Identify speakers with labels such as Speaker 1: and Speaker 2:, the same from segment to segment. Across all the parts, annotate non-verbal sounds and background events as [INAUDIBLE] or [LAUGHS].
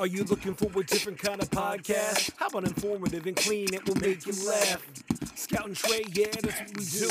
Speaker 1: Are you looking for a different kind of podcast? How about informative and clean? It will make you laugh. Scout and Trey, yeah, that's what we do.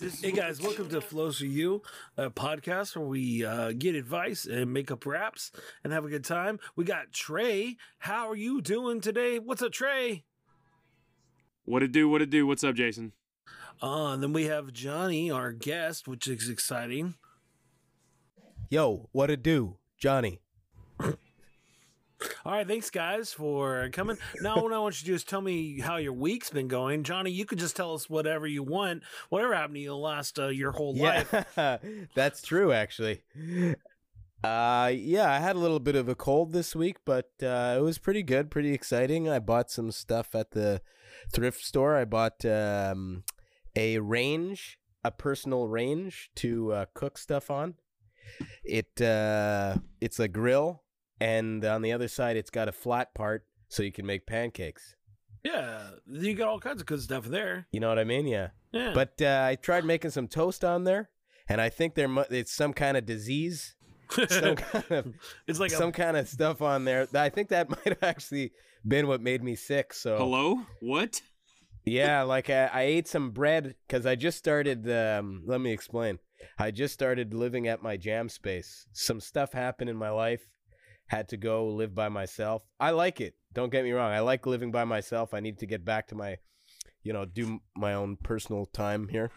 Speaker 1: This hey guys, welcome to Flows to You, a podcast where we uh, get advice and make up raps and have a good time. We got Trey. How are you doing today? What's up, Trey?
Speaker 2: What it do? What it do? What's up, Jason?
Speaker 1: Uh, and then we have Johnny, our guest, which is exciting.
Speaker 3: Yo, what it do, Johnny?
Speaker 1: All right, thanks guys for coming. Now, what I want you to do is tell me how your week's been going. Johnny, you could just tell us whatever you want, whatever happened to you last uh, your whole life.
Speaker 3: Yeah, [LAUGHS] that's true, actually. Uh, yeah, I had a little bit of a cold this week, but uh, it was pretty good, pretty exciting. I bought some stuff at the thrift store. I bought um, a range, a personal range to uh, cook stuff on. It uh, it's a grill, and on the other side, it's got a flat part so you can make pancakes.
Speaker 1: Yeah, you got all kinds of good stuff there.
Speaker 3: You know what I mean? Yeah.
Speaker 1: Yeah,
Speaker 3: But uh, I tried making some toast on there, and I think there mu- it's some kind of disease, some [LAUGHS] kind of
Speaker 1: it's like
Speaker 3: some
Speaker 1: a,
Speaker 3: kind of stuff on there. I think that [LAUGHS] might have actually been what made me sick. So
Speaker 2: Hello? What?
Speaker 3: yeah, like I, I ate some bread because I just started. Um, let me explain. I just started living at my jam space. Some stuff happened in my life. Had to go live by myself. I like it. Don't get me wrong. I like living by myself. I need to get back to my, you know, do my own personal time here,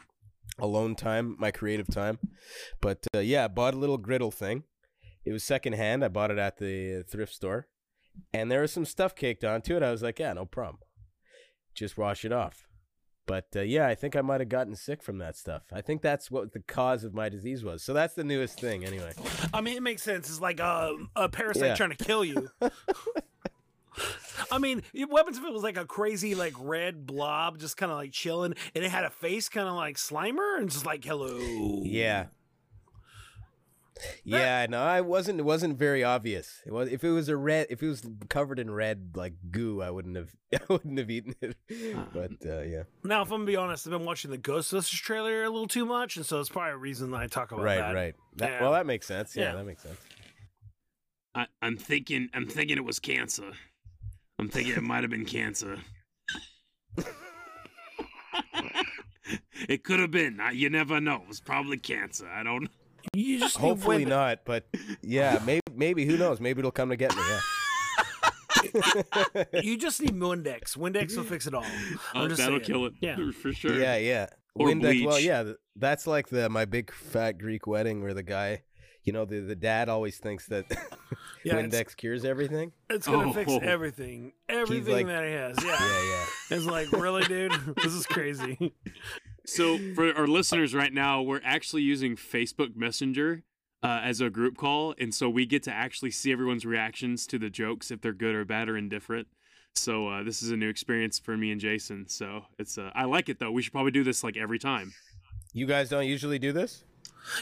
Speaker 3: alone time, my creative time. But uh, yeah, I bought a little griddle thing. It was secondhand. I bought it at the thrift store, and there was some stuff caked onto it. I was like, yeah, no problem. Just wash it off. But uh, yeah, I think I might have gotten sick from that stuff. I think that's what the cause of my disease was. So that's the newest thing, anyway.
Speaker 1: I mean, it makes sense. It's like a, a parasite
Speaker 3: Yeah.
Speaker 1: trying to kill you. [LAUGHS] I mean, what happens if it was like a crazy, like red blob, just kind of like chilling, and it had a face, kind of like Slimer, and just like hello.
Speaker 3: Yeah. Yeah, no, I wasn't. It wasn't very obvious. It was if it was a red, if it was covered in red like goo, I wouldn't have. [LAUGHS] I wouldn't have eaten it. But uh, yeah,
Speaker 1: Now, if I'm gonna be honest, I've been watching the Ghostbusters trailer a little too much, and so it's probably a reason that I talk about
Speaker 3: right,
Speaker 1: that.
Speaker 3: right. That,
Speaker 1: Yeah.
Speaker 3: Well, that makes sense. Yeah,
Speaker 1: Yeah.
Speaker 3: that makes sense.
Speaker 2: I, I'm thinking. I'm thinking it was cancer. I'm thinking it might have been cancer. [LAUGHS] [LAUGHS] it could have been. I, you never know. It was probably cancer. I don't.
Speaker 1: You just
Speaker 3: Hopefully
Speaker 1: women-
Speaker 3: not, but yeah, [LAUGHS] maybe. Maybe who knows? Maybe it'll come to get me. Yeah. [LAUGHS]
Speaker 1: You just need Windex. Windex will fix it all. [LAUGHS] I'm
Speaker 2: oh,
Speaker 1: just
Speaker 2: that'll
Speaker 1: saying.
Speaker 2: kill it.
Speaker 1: Yeah.
Speaker 2: for sure.
Speaker 3: Yeah, yeah.
Speaker 2: Or
Speaker 3: Windex, well, yeah, that's like the my big fat Greek wedding where the guy, you know, the the dad always thinks that
Speaker 1: Yeah,
Speaker 3: Windex cures everything.
Speaker 1: It's gonna fix
Speaker 2: Oh.
Speaker 1: everything, everything
Speaker 3: like-
Speaker 1: that he has. Yeah.
Speaker 3: Yeah, yeah.
Speaker 1: it's like really, dude. This is crazy.
Speaker 2: So [LAUGHS] for our listeners right now, we're actually using Facebook Messenger uh, as a group call, and so we get to actually see everyone's reactions to the jokes if they're good or bad or indifferent. So uh, this is a new experience for me and Jason. So it's uh, I like it though. We should probably do this like every time.
Speaker 3: You guys don't usually do this?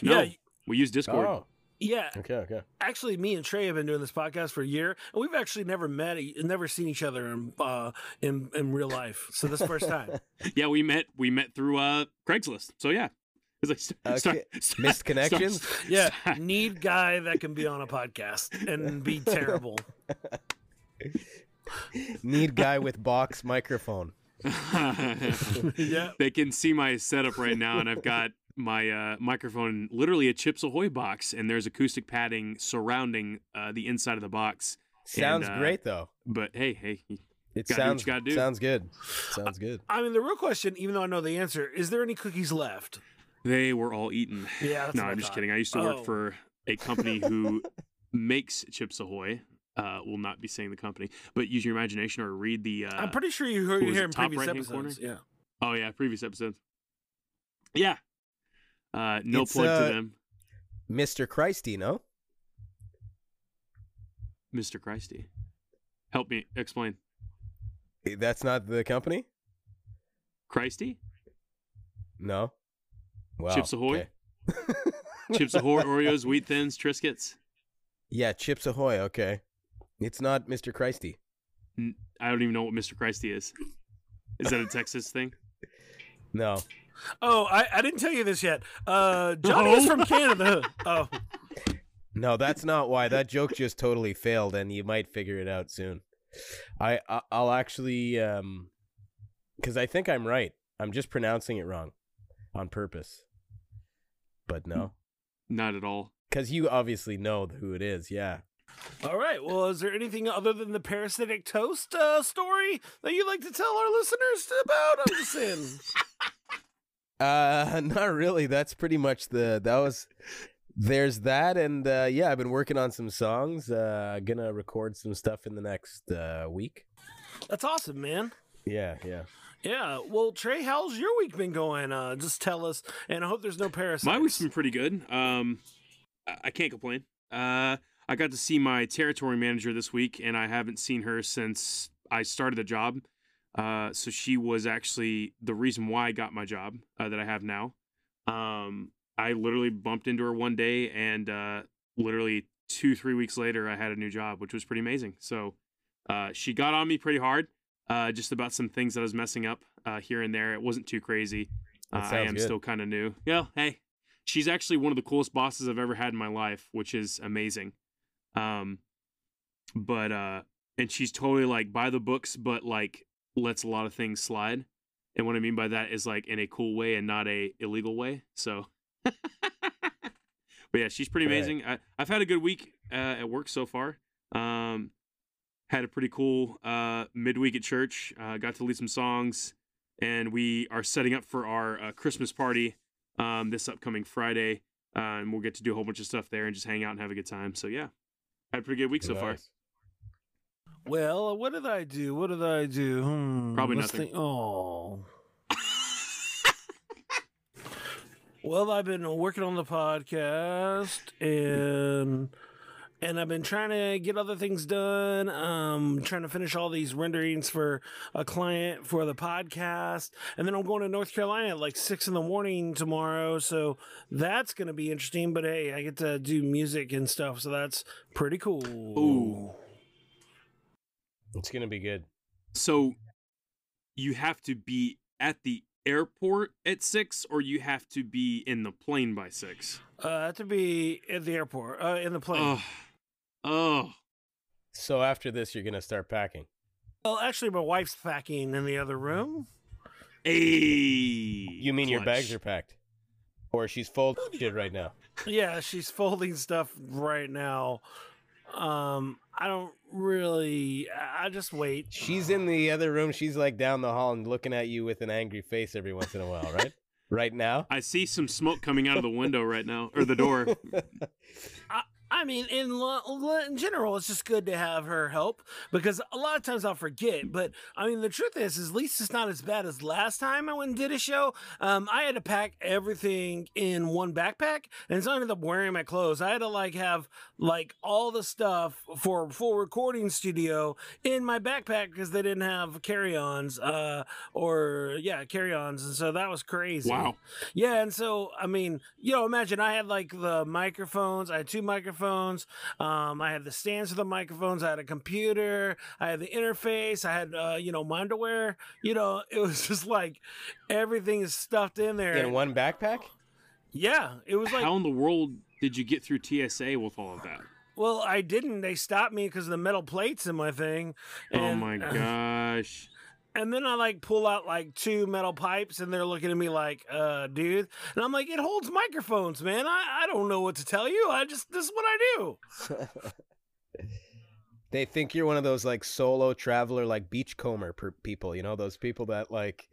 Speaker 2: No,
Speaker 1: Yeah,
Speaker 2: we use Discord.
Speaker 3: Oh,
Speaker 1: yeah.
Speaker 3: okay, okay.
Speaker 1: Actually, me and Trey have been doing this podcast for a year, and we've actually never met, e- never seen each other in uh, in in real life. So this first time. [LAUGHS]
Speaker 2: Yeah, we met we met through uh, Craigslist. So yeah, it's like st- start-
Speaker 3: Okay.
Speaker 2: start-
Speaker 3: Missed
Speaker 2: start-
Speaker 3: connections?
Speaker 1: Yeah, need guy that can be on a podcast and be terrible. [LAUGHS]
Speaker 3: Need guy with box microphone. [LAUGHS]
Speaker 1: Yeah.
Speaker 2: they can see my setup right now, and I've got my uh, microphone literally a Chips Ahoy box, and there's acoustic padding surrounding uh, the inside of the box.
Speaker 3: Sounds
Speaker 2: uh,
Speaker 3: great though.
Speaker 2: But hey, hey,
Speaker 3: It
Speaker 2: gotta do what
Speaker 3: sounds
Speaker 2: you gotta do.
Speaker 3: sounds good. Sounds good.
Speaker 1: I mean, the real question, even though I know the answer, is there any cookies left?
Speaker 2: they were all eaten.
Speaker 1: Yeah, that's
Speaker 2: no,
Speaker 1: what I
Speaker 2: I'm just
Speaker 1: thought.
Speaker 2: kidding. I used to work
Speaker 1: Oh.
Speaker 2: for a company who [LAUGHS] makes Chips Ahoy. Uh, will not be saying the company, but use your imagination or read the. Uh,
Speaker 1: I'm pretty sure you heard you hear
Speaker 2: it,
Speaker 1: in previous
Speaker 2: right-hand corner?
Speaker 1: episodes. Yeah.
Speaker 2: oh yeah, previous episodes. Yeah. Uh, no
Speaker 3: It's,
Speaker 2: plug
Speaker 3: uh,
Speaker 2: to them,
Speaker 3: Mr. Christie, no?
Speaker 2: Mr. Christie. Help me explain.
Speaker 3: That's not the company?
Speaker 2: Christie?
Speaker 3: No. Wow.
Speaker 2: Chips Ahoy?
Speaker 3: okay. [LAUGHS]
Speaker 2: Chips Ahoy, Oreos, Wheat Thins, Triscuits.
Speaker 3: Yeah, Chips Ahoy. Okay. It's not Mr. Christie.
Speaker 2: I don't even know what Mr. Christie is. Is that a Texas thing? [LAUGHS]
Speaker 3: No.
Speaker 1: Oh, I, I didn't tell you this yet. Uh, Johnny is from Canada. [LAUGHS] Oh,
Speaker 3: No, that's not why. That joke just totally failed, and you might figure it out soon. I, I I'll actually um, because I think I'm right. I'm just pronouncing it wrong, on purpose. But no,
Speaker 2: Not at all.
Speaker 3: because you obviously know who it is. Yeah.
Speaker 1: all right. Well, is there anything other than the parasitic toast uh, story that you'd like to tell our listeners about? I'm just saying. [LAUGHS]
Speaker 3: Uh, [LAUGHS] not really. That's pretty much the that was. There's that, and uh, yeah, I've been working on some songs. Uh, gonna record some stuff in the next uh, week.
Speaker 1: That's awesome, man.
Speaker 3: Yeah, yeah.
Speaker 1: Yeah. Well, Trey, how's your week been going? Uh, just tell us, and I hope there's no parasites.
Speaker 2: My week's been pretty good. Um, I, I can't complain. Uh, I got to see my territory manager this week, and I haven't seen her since I started the job. Uh, so she was actually the reason why I got my job uh, that I have now. Um, I literally bumped into her one day, and uh, literally two, three weeks later, I had a new job, which was pretty amazing. So uh, she got on me pretty hard, uh, just about some things that I was messing up uh, here and there. It wasn't too crazy. I am
Speaker 3: good.
Speaker 2: still kind of new. Yeah, hey, she's actually one of the coolest bosses I've ever had in my life, which is amazing. Um, but uh, and she's totally like by the books, but like lets a lot of things slide. And what I mean by that is like in a cool way and not a illegal way. So, [LAUGHS] but yeah, she's pretty
Speaker 3: Right.
Speaker 2: amazing. I, I've had a good week uh, at work so far. Um, had a pretty cool uh, midweek at church. Uh, got to lead some songs, and we are setting up for our uh, Christmas party um, this upcoming Friday. Uh, and we'll get to do a whole bunch of stuff there and just hang out and have a good time. So yeah, had a pretty good week so far.
Speaker 1: Well, what did I do? What did I do? Hmm,
Speaker 2: Probably nothing.
Speaker 1: think- oh. well, I've been working on the podcast and and I've been trying to get other things done. Um, trying to finish all these renderings for a client for the podcast, and then I'm going to North Carolina at like six in the morning tomorrow. So that's gonna be interesting. But hey, I get to do music and stuff, so that's pretty cool.
Speaker 2: Ooh.
Speaker 3: It's gonna be good.
Speaker 2: So you have to be at the airport at six, or you have to be in the plane by six.
Speaker 1: Uh, I have to be at the airport, uh, in the plane.
Speaker 2: Oh, oh,
Speaker 3: So after this, you're gonna start packing.
Speaker 1: well, actually, my wife's packing in the other room.
Speaker 2: hey.
Speaker 3: You mean your bags are packed, or she's folding of shit right now?
Speaker 1: Yeah, she's folding stuff right now. Um, I don't really. I I just wait.
Speaker 3: She's in the other room. She's like down the hall and looking at you with an angry face every once in a while, right? [LAUGHS] right now.
Speaker 2: I see some smoke coming out of the window right now, or the door. [LAUGHS]
Speaker 1: I mean, in in general, it's just good to have her help because a lot of times I'll forget. But I mean, the truth is, is at least it's not as bad as last time I went and did a show. Um, I had to pack everything in one backpack, and so I ended up wearing my clothes. I had to like have like all the stuff for a full recording studio in my backpack because they didn't have carry-ons, uh, or yeah, carry-ons, and so that was crazy.
Speaker 2: Wow.
Speaker 1: Yeah, and so I mean, you know, imagine I had like the microphones. I had two microphones. Um, I had the stands for the microphones. I had a computer. I had the interface. I had uh, you know, my underwear. You know, [LAUGHS] it was just like everything is stuffed in there.
Speaker 3: in one backpack.
Speaker 1: yeah, it was like
Speaker 2: How in the world did you get through TSA with all of that?
Speaker 1: well, I didn't. They stopped me because of the metal plates in my thing.
Speaker 2: oh my [LAUGHS] gosh.
Speaker 1: And then I like pull out like two metal pipes and they're looking at me like, uh, dude. And I'm like, it holds microphones, man. I, I don't know what to tell you. I just, this is what I do. [LAUGHS]
Speaker 3: they think you're one of those like solo traveler, like beachcomber per- people. You know, those people that like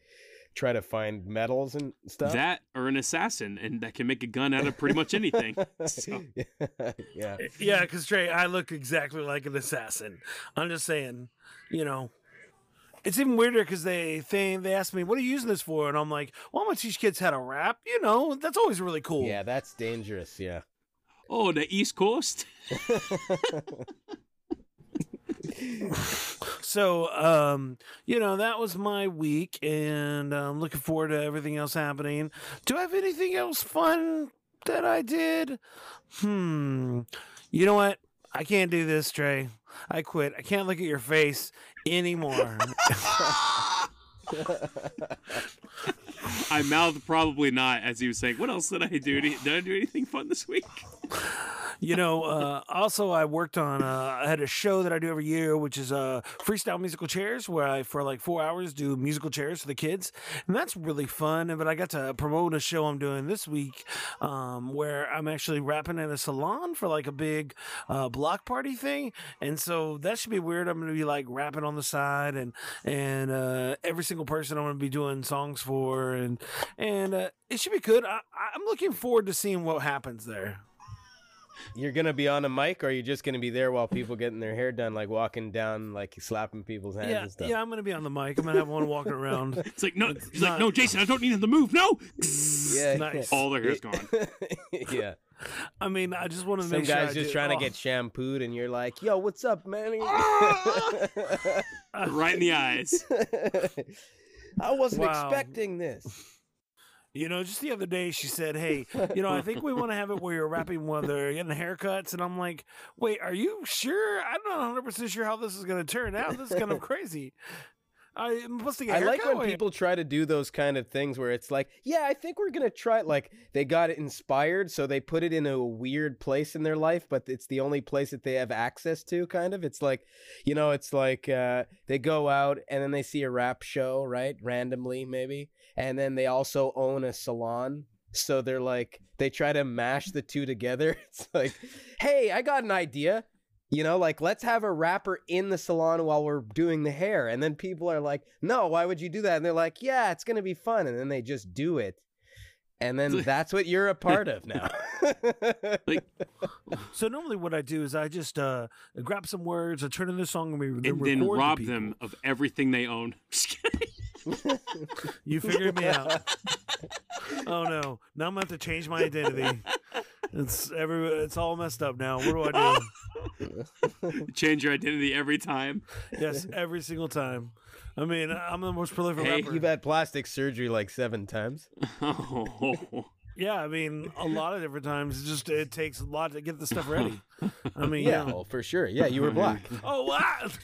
Speaker 3: try to find metals and stuff.
Speaker 2: That or an assassin, and that can make a gun out of pretty much anything. [LAUGHS] So- [LAUGHS]
Speaker 3: yeah.
Speaker 1: Yeah, because Trey, I look exactly like an assassin. I'm just saying, you know. It's even weirder because they think they ask me, "What are you using this for?" And I'm like, "Well, I'm gonna teach kids how to rap." You know, that's always really cool.
Speaker 3: Yeah, that's dangerous. Yeah.
Speaker 2: oh, the East Coast. [LAUGHS]
Speaker 1: so um you know that was my week and i'm looking forward to everything else happening do i have anything else fun that i did hmm you know what i can't do this trey i quit i can't look at your face anymore [LAUGHS] [LAUGHS] [LAUGHS]
Speaker 2: I mouthed probably not as he was saying, "What else did I do? Did I do anything fun this week?" [LAUGHS]
Speaker 1: you know, uh, also I worked on. Uh, I had a show that I do every year, which is uh, freestyle musical chairs, where I for like four hours do musical chairs for the kids, and that's really fun. But I got to promote a show I'm doing this week, um, where I'm actually rapping at a salon for like a big uh, block party thing, and so that should be weird. I'm going to be like rapping on the side, and and uh, every single person I'm going to be doing songs for, and and uh, it should be good. I, I'm looking forward to seeing what happens there.
Speaker 3: You're gonna be on a mic, or are you just gonna be there while people getting their hair done, like walking down, like slapping people's hands
Speaker 1: Yeah,
Speaker 3: and stuff?
Speaker 1: yeah, I'm gonna be on the mic. I'm gonna have one walking around. [LAUGHS]
Speaker 2: It's like no,
Speaker 1: It's
Speaker 2: it's like
Speaker 1: not-
Speaker 2: no, Jason, I don't need him to move. No, [LAUGHS]
Speaker 3: yeah.
Speaker 1: Nice.
Speaker 2: all their hair's gone. [LAUGHS]
Speaker 3: yeah.
Speaker 1: I mean, I just want to
Speaker 3: Some
Speaker 1: make sure.
Speaker 3: guy's
Speaker 1: I
Speaker 3: just
Speaker 1: did-
Speaker 3: trying
Speaker 1: oh,
Speaker 3: to get shampooed, and you're like, "Yo, what's up, man?"
Speaker 2: right in the eyes.
Speaker 3: I wasn't
Speaker 1: Wow.
Speaker 3: expecting this.
Speaker 1: You know, just the other day, she said, "Hey, you know, I think we want to have it where you're rapping while they're getting haircuts," and I'm like, "Wait, are you sure? I'm not 100 percent sure how this is going to turn out. This is kind of crazy." I'm supposed to get
Speaker 3: I like when people try to do those kind of things where it's like, yeah, I think we're gonna try. Like they got it inspired, so they put it in a weird place in their life, but it's the only place that they have access to. Kind of, it's like, you know, it's like uh, they go out and then they see a rap show, right, randomly maybe, and then they also own a salon. So they're like, they try to mash the two together. [LAUGHS] It's like, hey, I got an idea. You know, like let's have a rapper in the salon while we're doing the hair. And then people are like, no, why would you do that? And they're like, yeah, it's going to be fun. And then they just do it. And then [LAUGHS] that's what you're a part of now. [LAUGHS]
Speaker 2: Like, [LAUGHS]
Speaker 1: So normally, what I do is I just uh, grab some words, I turn in the song, and we
Speaker 2: and
Speaker 1: then
Speaker 2: then
Speaker 1: record the
Speaker 2: rob them of everything they own.
Speaker 1: You figured me out. Oh no! Now I'm gonna have to change my identity. It's every. It's all messed up now. What do I do? [LAUGHS]
Speaker 2: Change your identity every time.
Speaker 1: yes, every single time. I mean, I'm the most prolific
Speaker 2: Hey,
Speaker 1: rapper.
Speaker 3: You've had plastic surgery like seven times. [LAUGHS]
Speaker 2: Oh,
Speaker 1: Yeah, I mean, a lot of different times. It's just it takes a lot to get the stuff ready. I mean,
Speaker 3: Yeah,
Speaker 1: yeah.
Speaker 3: Oh, well, for sure. Yeah, you were black. [LAUGHS]
Speaker 1: Oh wow! that's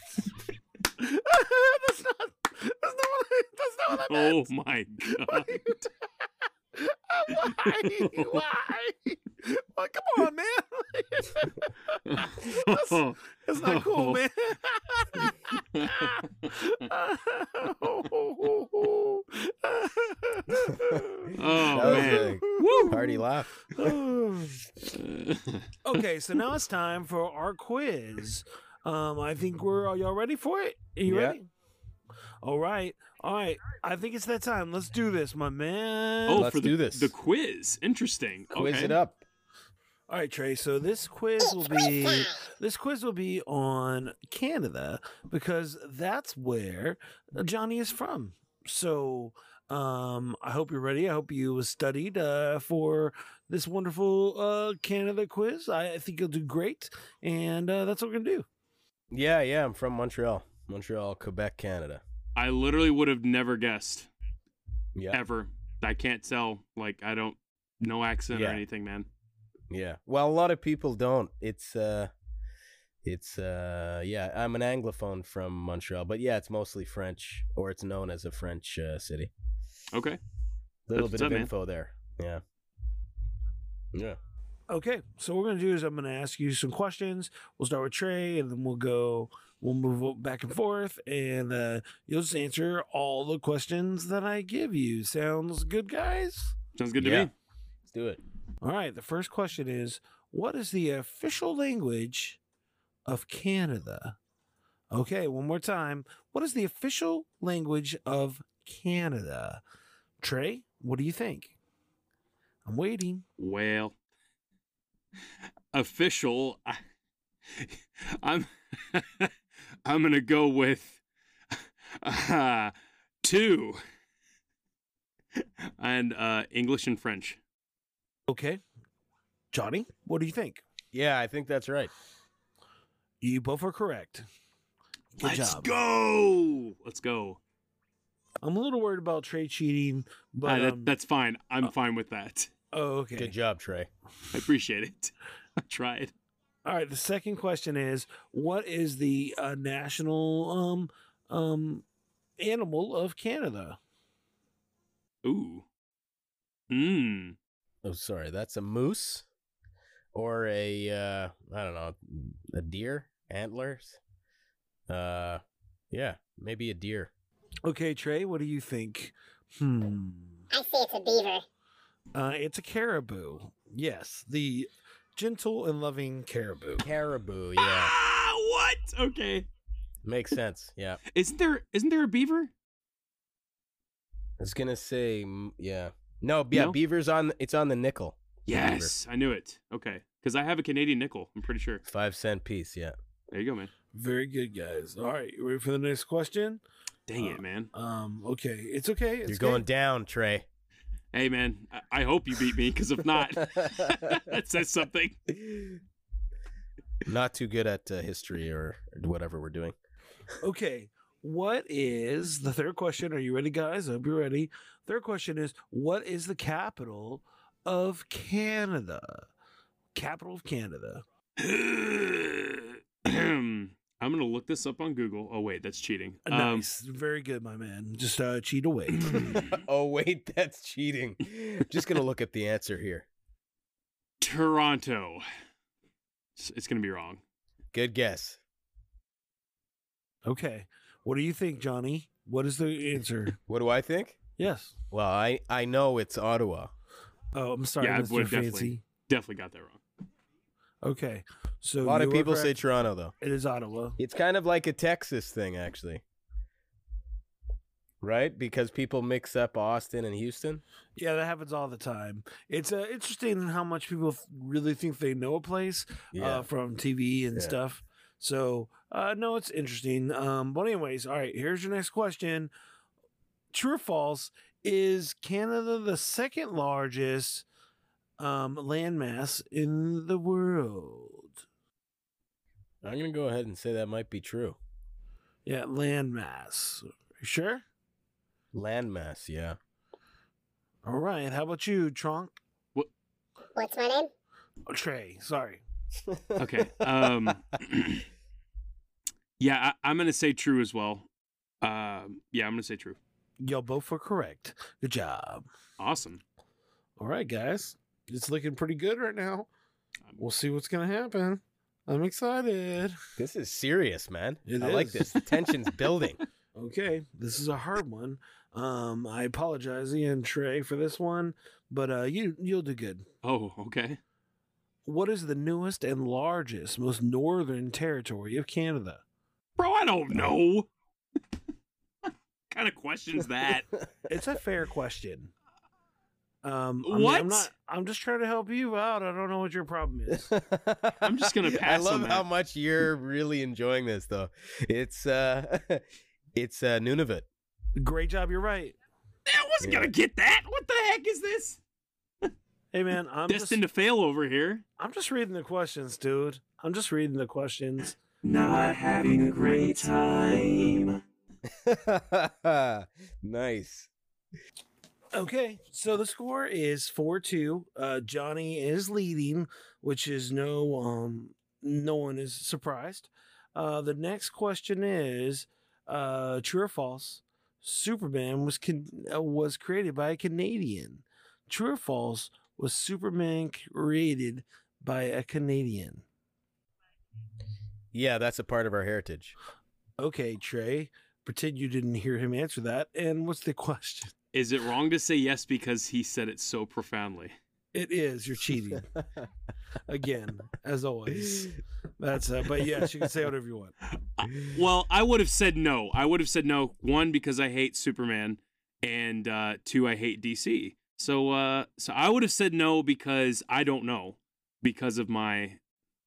Speaker 1: not. That's not what. I, that's not what I
Speaker 2: oh my god. [LAUGHS]
Speaker 1: Why? Why? Well, come on, man. [LAUGHS] that's, that's not cool, man. [LAUGHS]
Speaker 2: Oh man.
Speaker 3: a Party laugh.
Speaker 1: okay, so now it's time for our quiz. Um, I think we're. Are y'all ready for it? Are you
Speaker 3: Yeah.
Speaker 1: ready? All right, all right. I think it's that time. Let's do this, my man.
Speaker 2: Oh,
Speaker 3: Let's
Speaker 2: for the,
Speaker 3: do this.
Speaker 2: The quiz. Interesting.
Speaker 3: Quiz
Speaker 2: okay.
Speaker 3: it up.
Speaker 1: All right, Trey. So this quiz will be this quiz will be on Canada because that's where Johnny is from. So um, I hope you're ready. I hope you studied uh, for this wonderful uh, Canada quiz. I, I think you'll do great, and uh, that's what we're gonna do.
Speaker 3: Yeah, yeah. I'm from Montreal, Montreal, Quebec, Canada.
Speaker 2: I literally would have never guessed
Speaker 3: Yeah,
Speaker 2: ever. I can't tell. Like I don't no accent or anything, man.
Speaker 3: yeah. Well, a lot of people don't. It's uh, it's uh, yeah. I'm an anglophone from Montreal, but yeah, it's mostly French, or it's known as a French uh, city.
Speaker 2: Okay.
Speaker 3: Little
Speaker 2: That's
Speaker 3: bit of
Speaker 2: up, man.
Speaker 3: info there. Yeah. Yeah.
Speaker 1: Okay, so what we're gonna do is I'm gonna ask you some questions. We'll start with Trey, and then we'll go. We'll move back and forth, and uh, you'll just answer all the questions that I give you. Sounds good, guys?
Speaker 2: Sounds good to
Speaker 3: Yeah.
Speaker 2: me.
Speaker 3: Let's do it.
Speaker 1: All right. The first question is: What is the official language of Canada? Okay, one more time. What is the official language of Canada? Trey, what do you think? I'm waiting.
Speaker 2: Well, [LAUGHS] official. I, [LAUGHS] I'm. [LAUGHS] I'm gonna go with [LAUGHS] uh, two, and uh, English and French.
Speaker 1: Okay, Johnny, what do you think?
Speaker 3: Yeah, I think that's right.
Speaker 1: You both are correct. Good job.
Speaker 2: Let's
Speaker 1: job.
Speaker 2: go. Let's go.
Speaker 1: I'm a little worried about Trey cheating, but
Speaker 2: Ah, that,
Speaker 1: um,
Speaker 2: that's fine. I'm
Speaker 1: uh,
Speaker 2: fine with that.
Speaker 1: oh, okay.
Speaker 3: Good job, Trey.
Speaker 2: I appreciate it. [LAUGHS] I tried.
Speaker 1: All right. The second question is, what is the uh, national um um animal of Canada?
Speaker 2: Ooh. Mmm.
Speaker 3: Oh, sorry. That's a moose or a uh I don't know, a deer antlers. Uh yeah, maybe a deer.
Speaker 1: Okay, Trey. What do you think? Hmm.
Speaker 4: I say it's a beaver.
Speaker 1: Uh, it's a caribou. Yes, the gentle and loving caribou.
Speaker 3: Caribou, yeah.
Speaker 2: Ah, what? Okay.
Speaker 3: Makes sense. Yeah.
Speaker 2: Isn't there isn't there a beaver?
Speaker 3: I was going to say yeah. No, yeah,
Speaker 2: No?
Speaker 3: beaver's on it's on the nickel.
Speaker 2: Yes, I knew it. Okay, because I have a Canadian nickel. I'm pretty sure.
Speaker 3: 5 cent piece, yeah.
Speaker 2: There you go, man.
Speaker 1: Very good, guys. All right, you ready for the next question?
Speaker 2: Dang
Speaker 1: Uh,
Speaker 2: it, man.
Speaker 1: Um, okay, it's okay. It's
Speaker 3: You're going down, Trey.
Speaker 2: Hey, man. I, I hope you beat me, because if not, [LAUGHS] [LAUGHS] that says something.
Speaker 3: Not too good at uh, history or whatever we're doing.
Speaker 1: Okay, what is the third question? Are you ready, guys? I hope you're ready. Third question is, what is the capital of Canada? Capital of Canada. [SIGHS] [LAUGHS]
Speaker 2: I'm gonna look this up on Google. Oh wait, that's cheating. Um,
Speaker 1: Nice, very good, my man. Just uh, cheat away. [LAUGHS]
Speaker 3: oh wait, that's cheating. Just gonna look at the answer here.
Speaker 2: Toronto. It's, it's gonna be wrong.
Speaker 3: Good guess.
Speaker 1: okay, what do you think, Johnny? What is the answer? [LAUGHS]
Speaker 3: What do I think?
Speaker 1: yes.
Speaker 3: Well, I I know it's Ottawa.
Speaker 1: Oh, I'm sorry,
Speaker 2: Yeah, I
Speaker 1: Mr.
Speaker 2: would've
Speaker 1: Fancy.
Speaker 2: definitely- Definitely got that wrong.
Speaker 1: Okay, so
Speaker 3: A lot of people say. Toronto though.
Speaker 1: it is Ottawa.
Speaker 3: It's kind of like a Texas thing, actually. Right? Because people mix up Austin and Houston.
Speaker 1: Yeah, that happens all the time. It's uh, interesting how much people really think they know a place uh, from TV and
Speaker 3: Yeah.
Speaker 1: stuff. So, uh, no, it's interesting. Um, but anyways, all right. Here's your next question: True or false? Is Canada the second largest um, landmass in the world?
Speaker 3: I'm gonna go ahead and say that might be true.
Speaker 1: Yeah, landmass. You sure?
Speaker 3: Landmass, yeah.
Speaker 1: All right. How about you, Trunk?
Speaker 4: What's my name?
Speaker 1: Oh, Trey. Sorry. [LAUGHS]
Speaker 2: Okay. Um, [CLEARS THROAT] yeah, I, I'm gonna say true as well. Um, yeah, I'm gonna say true.
Speaker 1: Y'all both were correct. Good job.
Speaker 2: Awesome.
Speaker 1: All right, guys. It's looking pretty good right now. We'll see what's going to happen. I'm excited.
Speaker 3: This is serious, man.
Speaker 1: It
Speaker 3: I like this. The tension's building. [LAUGHS]
Speaker 1: Okay, this is a hard one. Um, I apologize, Ian Trey, for this one, but uh, you you'll do good.
Speaker 2: Oh, okay.
Speaker 1: What is the newest and largest, most northern territory of Canada?
Speaker 2: Bro, I don't know. [LAUGHS] kind of questions that? [LAUGHS]
Speaker 1: It's a fair question. Um, I mean,
Speaker 2: What?
Speaker 1: I'm not. I'm just trying to help you out. I don't know what your problem is. [LAUGHS]
Speaker 2: I'm just gonna [LAUGHS] pass.
Speaker 3: I love
Speaker 2: on
Speaker 3: how
Speaker 2: that.
Speaker 3: much you're really enjoying this, though. It's uh, [LAUGHS] it's uh, Nunavut.
Speaker 1: Great job. You're right.
Speaker 2: I wasn't
Speaker 3: Yeah.
Speaker 2: gonna get that. What the heck is this?
Speaker 1: Hey man, I'm just
Speaker 2: Destined to fail over here.
Speaker 1: I'm just reading the questions, dude. I'm just reading the questions.
Speaker 5: Not having a great time.
Speaker 3: nice.
Speaker 1: Okay, so the score is four two. Uh, Johnny is leading, which is no um no one is surprised. Uh, the next question is uh, true or false? Superman was con- uh, was created by a Canadian. True or false? Was Superman created by a Canadian?
Speaker 3: Yeah, that's a part of our heritage.
Speaker 1: Okay, Trey. Pretend you didn't hear him answer that. And what's the [LAUGHS] question?
Speaker 2: Is it wrong to say yes because he said it so profoundly?
Speaker 1: It is. You're cheating [LAUGHS] again, as always. That's. Uh, but yes, you can say whatever you want. [LAUGHS]
Speaker 2: Well, I would have said no. I would have said no. One because I hate Superman, and uh, two I hate DC. So, uh, so I would have said no because I don't know because of my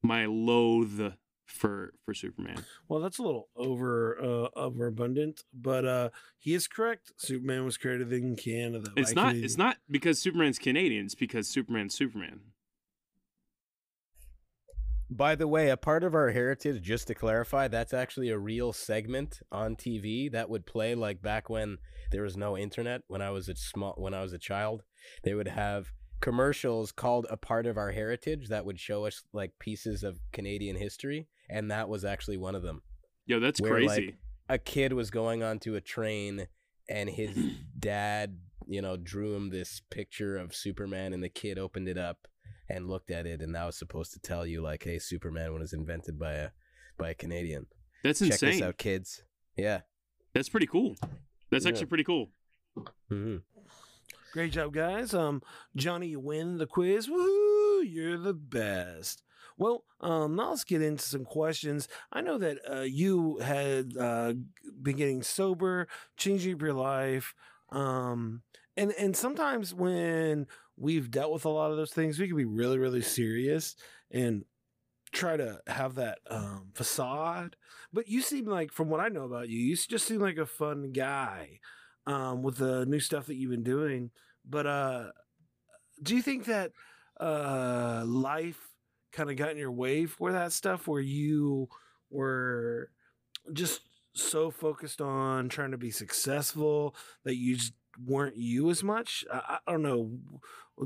Speaker 2: my loathe for for Superman.
Speaker 1: Well, that's a little over uh, overabundant, but uh, he is correct. Superman was created in Canada.
Speaker 2: It's not.
Speaker 1: Canadian-
Speaker 2: It's not because Superman's Canadian. It's because Superman's Superman.
Speaker 3: By the way, a part of our heritage, just to clarify, that's actually a real segment on TV that would play like back when there was no internet. When I was a small, when I was a child, they would have commercials called "A Part of Our Heritage" that would show us like pieces of Canadian history, and that was actually one of them.
Speaker 2: Yo, that's
Speaker 3: Where,
Speaker 2: crazy.
Speaker 3: like, a kid was going onto a train, and his [CLEARS THROAT] dad, you know, drew him this picture of Superman, and the kid opened it up and looked at it, and that was supposed to tell you like, hey, Superman was invented by a by a Canadian.
Speaker 2: that's
Speaker 3: Check
Speaker 2: insane.
Speaker 3: this out, kids. Yeah.
Speaker 2: That's pretty cool. That's
Speaker 3: Yeah.
Speaker 2: actually pretty cool.
Speaker 3: hmm
Speaker 1: Great job, guys. Um, Johnny, you win the quiz. Woo! You're the best. Well, um, now let's get into some questions. I know that uh, you had uh, been getting sober, changing up your life, um, and and sometimes when we've dealt with a lot of those things, we can be really, really serious and try to have that um, facade. But you seem like, from what I know about you, you just seem like a fun guy um, with the new stuff that you've been doing. But uh, do you think that uh, life kind of got in your way for that stuff, where you were just so focused on trying to be successful that you just weren't you as much? I, I don't know.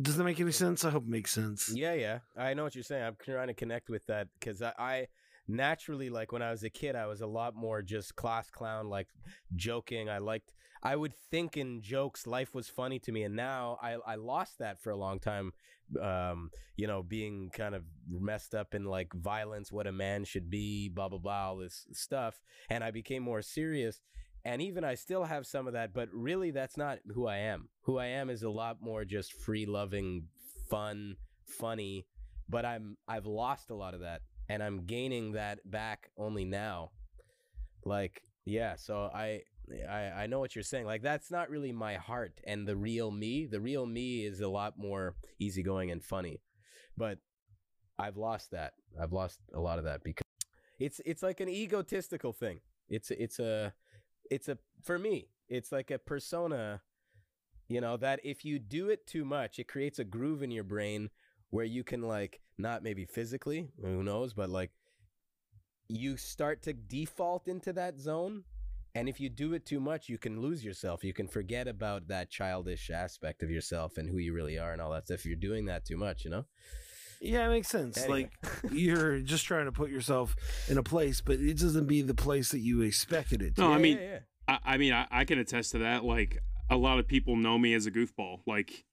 Speaker 1: Does that make any sense? I hope it makes sense.
Speaker 3: Yeah, yeah. I know what you're saying. I'm trying to connect with that because I, I naturally, like when I was a kid, I was a lot more just class clown, like joking. I liked, I would think in jokes. Life was funny to me, and now I, I lost that for a long time. Um, you know, being kind of messed up in like violence, what a man should be, blah blah blah, all this stuff, and I became more serious. And even I still have some of that, but really that's not who I am. Who I am is a lot more just free loving, fun, funny, but I'm I've lost a lot of that and I'm gaining that back only now. Like, yeah, so I I I know what you're saying. Like that's not really my heart and the real me. The real me is a lot more easygoing and funny. But I've lost that. I've lost a lot of that because it's it's like an egotistical thing. It's it's a it's a for me, it's like a persona you know that if you do it too much, it creates a groove in your brain where you can like not maybe physically, who knows, but like you start to default into that zone and if you do it too much, you can lose yourself. You can forget about that childish aspect of yourself and who you really are and all that stuff. If you're doing that too much, you know?
Speaker 1: Yeah, it makes sense.
Speaker 3: Anyway.
Speaker 1: Like [LAUGHS] you're just trying to put yourself in a place, but it doesn't be the place that you expected it to. Be.
Speaker 2: No, I mean,
Speaker 3: yeah, yeah.
Speaker 2: I, I mean, I, I can attest to that. Like a lot of people know me as a goofball. Like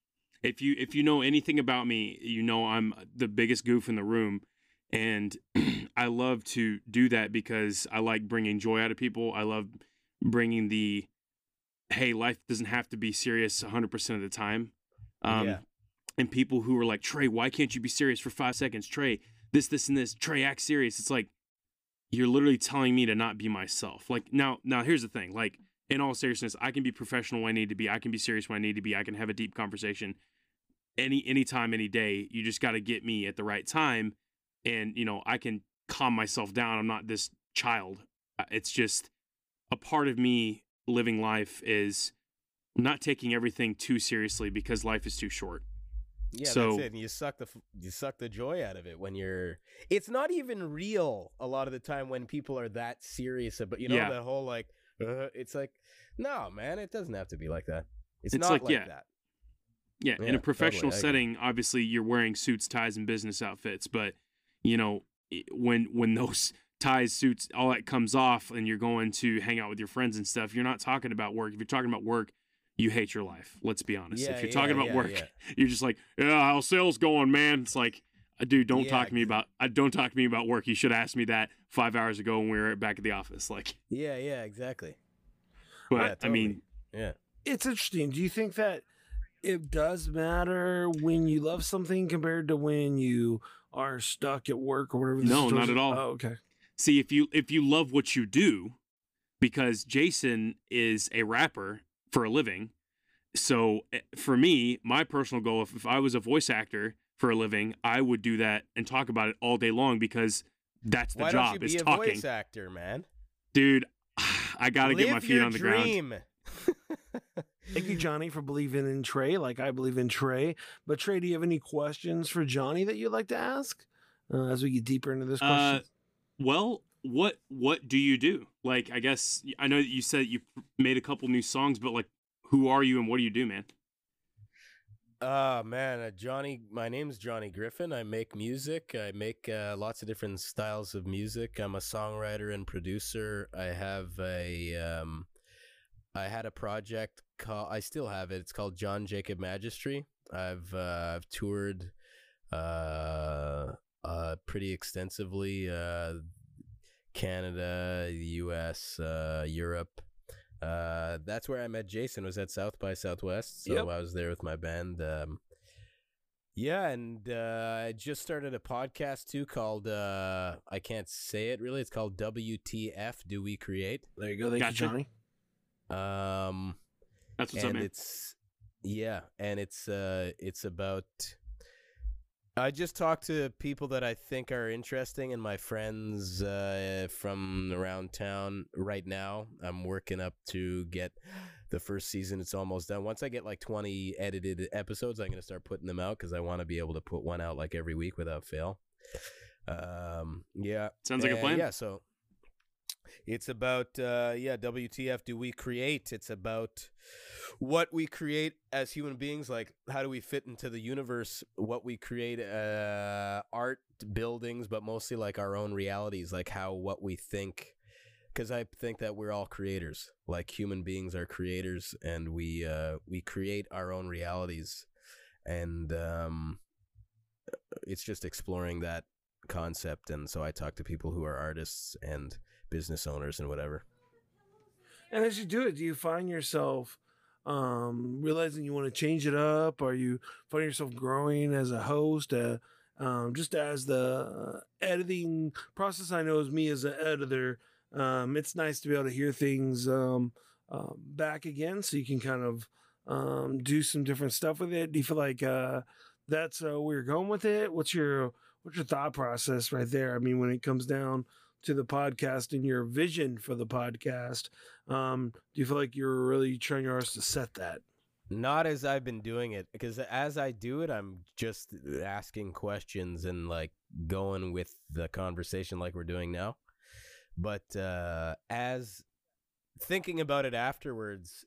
Speaker 2: if you if you know anything about me, you know I'm the biggest goof in the room, and [CLEARS THROAT] I love to do that because I like bringing joy out of people. I love bringing the hey, life doesn't have to be serious 100% of the time. Um,
Speaker 3: Yeah.
Speaker 2: And people who are like, Trey, why can't you be serious for five seconds? Trey, this, this, and this. Trey, act serious. It's like, you're literally telling me to not be myself. Like now, now here's the thing. Like in all seriousness, I can be professional when I need to be. I can be serious when I need to be. I can have a deep conversation any anytime, any day. You just got to get me at the right time, and you know I can calm myself down. I'm not this child. Uh, It's just a part of me living life is not taking everything too seriously because life is too short.
Speaker 3: Yeah,
Speaker 2: So-
Speaker 3: that's it. And you suck the you suck the joy out of it when you're. It's not even real a lot of the time when people are that serious about you know
Speaker 2: Yeah.
Speaker 3: the whole like. Uh, it's like, no, man, it doesn't have to be like that. It's,
Speaker 2: It's
Speaker 3: not
Speaker 2: like,
Speaker 3: like,
Speaker 2: yeah.
Speaker 3: that.
Speaker 2: Yeah, in a professional
Speaker 3: totally,
Speaker 2: setting, obviously you're wearing suits, ties, and business outfits. But you know, when when those ties, suits, all that comes off, and you're going to hang out with your friends and stuff, you're not talking about work. If you're talking about work, you hate your life. Let's be honest.
Speaker 3: Yeah,
Speaker 2: if you're
Speaker 3: yeah,
Speaker 2: talking about
Speaker 3: yeah,
Speaker 2: work,
Speaker 3: yeah. [LAUGHS]
Speaker 2: you're just like, yeah, how's sales going, man? It's like, uh, dude, don't
Speaker 3: Yeah,
Speaker 2: talk to me about. I don't talk to me about work. You should ask me that five hours ago when we were back at the office. [LAUGHS] Like,
Speaker 3: Yeah, yeah, exactly.
Speaker 2: but
Speaker 3: Yeah,
Speaker 2: I mean,
Speaker 3: Yeah.
Speaker 1: It's interesting. Do you think that it does matter when you love something compared to when you are stuck at work or whatever?
Speaker 2: No, not at all.
Speaker 1: Oh, okay.
Speaker 2: See if you if you love what you do because jason is a rapper for a living so eh, for me my personal goal if, if i was a voice actor for a living i would do that and talk about it all day long because that's the
Speaker 3: Why
Speaker 2: job
Speaker 3: don't you
Speaker 2: is
Speaker 3: be a
Speaker 2: talking
Speaker 3: voice actor, man?
Speaker 2: dude [SIGHS] i gotta get my feet
Speaker 3: your
Speaker 2: on the ground
Speaker 3: dream. [LAUGHS]
Speaker 1: Thank you, Johnny, for believing in Trey, like I believe in Trey. But Trey, do you have any questions for Johnny that you'd like to ask? uh, as we get deeper into this
Speaker 2: Uh,
Speaker 1: question?
Speaker 2: Well, what what do you do? Like, I guess I know that you said you made a couple new songs, but like, who are you and what do you do, man?
Speaker 3: Uh man, uh, Johnny. My name's Johnny Griffin. I make music. I make uh, lots of different styles of music. I'm a songwriter and producer. I have a um, I had a project called. I still have it. It's called John Jacob Magistery. I've uh, I've toured uh, uh, pretty extensively. Uh, Canada, the U.S., uh, Europe. Uh, that's where I met Jason. Was at South by Southwest, so
Speaker 1: Yep.
Speaker 3: I was there with my band. Um, yeah, and uh, I just started a podcast too called uh, I can't say it really. It's called WTF Do We Create?
Speaker 1: there you go. Thank
Speaker 2: Gotcha.
Speaker 1: you, Johnny.
Speaker 3: Um,
Speaker 2: That's what's up,
Speaker 3: and
Speaker 2: man.
Speaker 3: it's yeah, and it's uh, it's about. I just talk to people that I think are interesting and my friends uh, from around town right now. I'm working up to get the first season. It's almost done. Once I get like 20 edited episodes, I'm going to start putting them out because I want to be able to put one out like every week without fail. Um, yeah.
Speaker 2: Sounds like a
Speaker 3: Uh,
Speaker 2: plan.
Speaker 3: Yeah, so it's about uh yeah, WTF do we create? It's about what we create as human beings, like how do we fit into the universe, what we create uh art, buildings, but mostly like our own realities, like how what we think because I think that we're all creators. Like human beings are creators and we uh we create our own realities and um it's just exploring that concept and so I talk to people who are artists and business owners and whatever.
Speaker 1: And as you do it, do you find yourself um, realizing you want to change it up? Are you find yourself growing as a host? Uh, um, just as the editing process, I know as me as an editor, um, it's nice to be able to hear things um, um, back again, so you can kind of um, do some different stuff with it. Do you feel like uh, that's uh, where you're going with it? What's your what's your thought process right there? I mean, when it comes down to the podcast and your vision for the podcast, um, do you feel like you're really trying your hardest to set that?
Speaker 3: Not as I've been doing it because as I do it I'm just asking questions and like going with the conversation like we're doing now. But uh as thinking about it afterwards,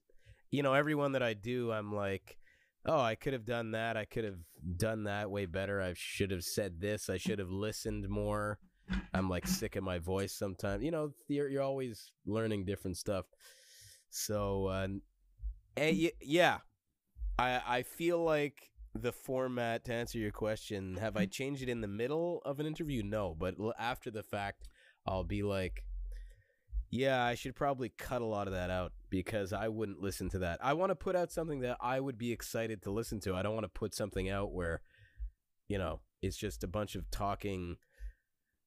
Speaker 3: you know, everyone that I do I'm like Oh, I could have done that. I could have done that way better. I should have said this. I should have listened more. I'm like sick of my voice sometimes. You know, you're, you're always learning different stuff. So, uh, eh, y- yeah, I I feel like the format to answer your question. Have I changed it in the middle of an interview? No, but l- after the fact, I'll be like, yeah, I should probably cut a lot of that out because I wouldn't listen to that. I want to put out something that I would be excited to listen to. I don't want to put something out where, you know, it's just a bunch of talking.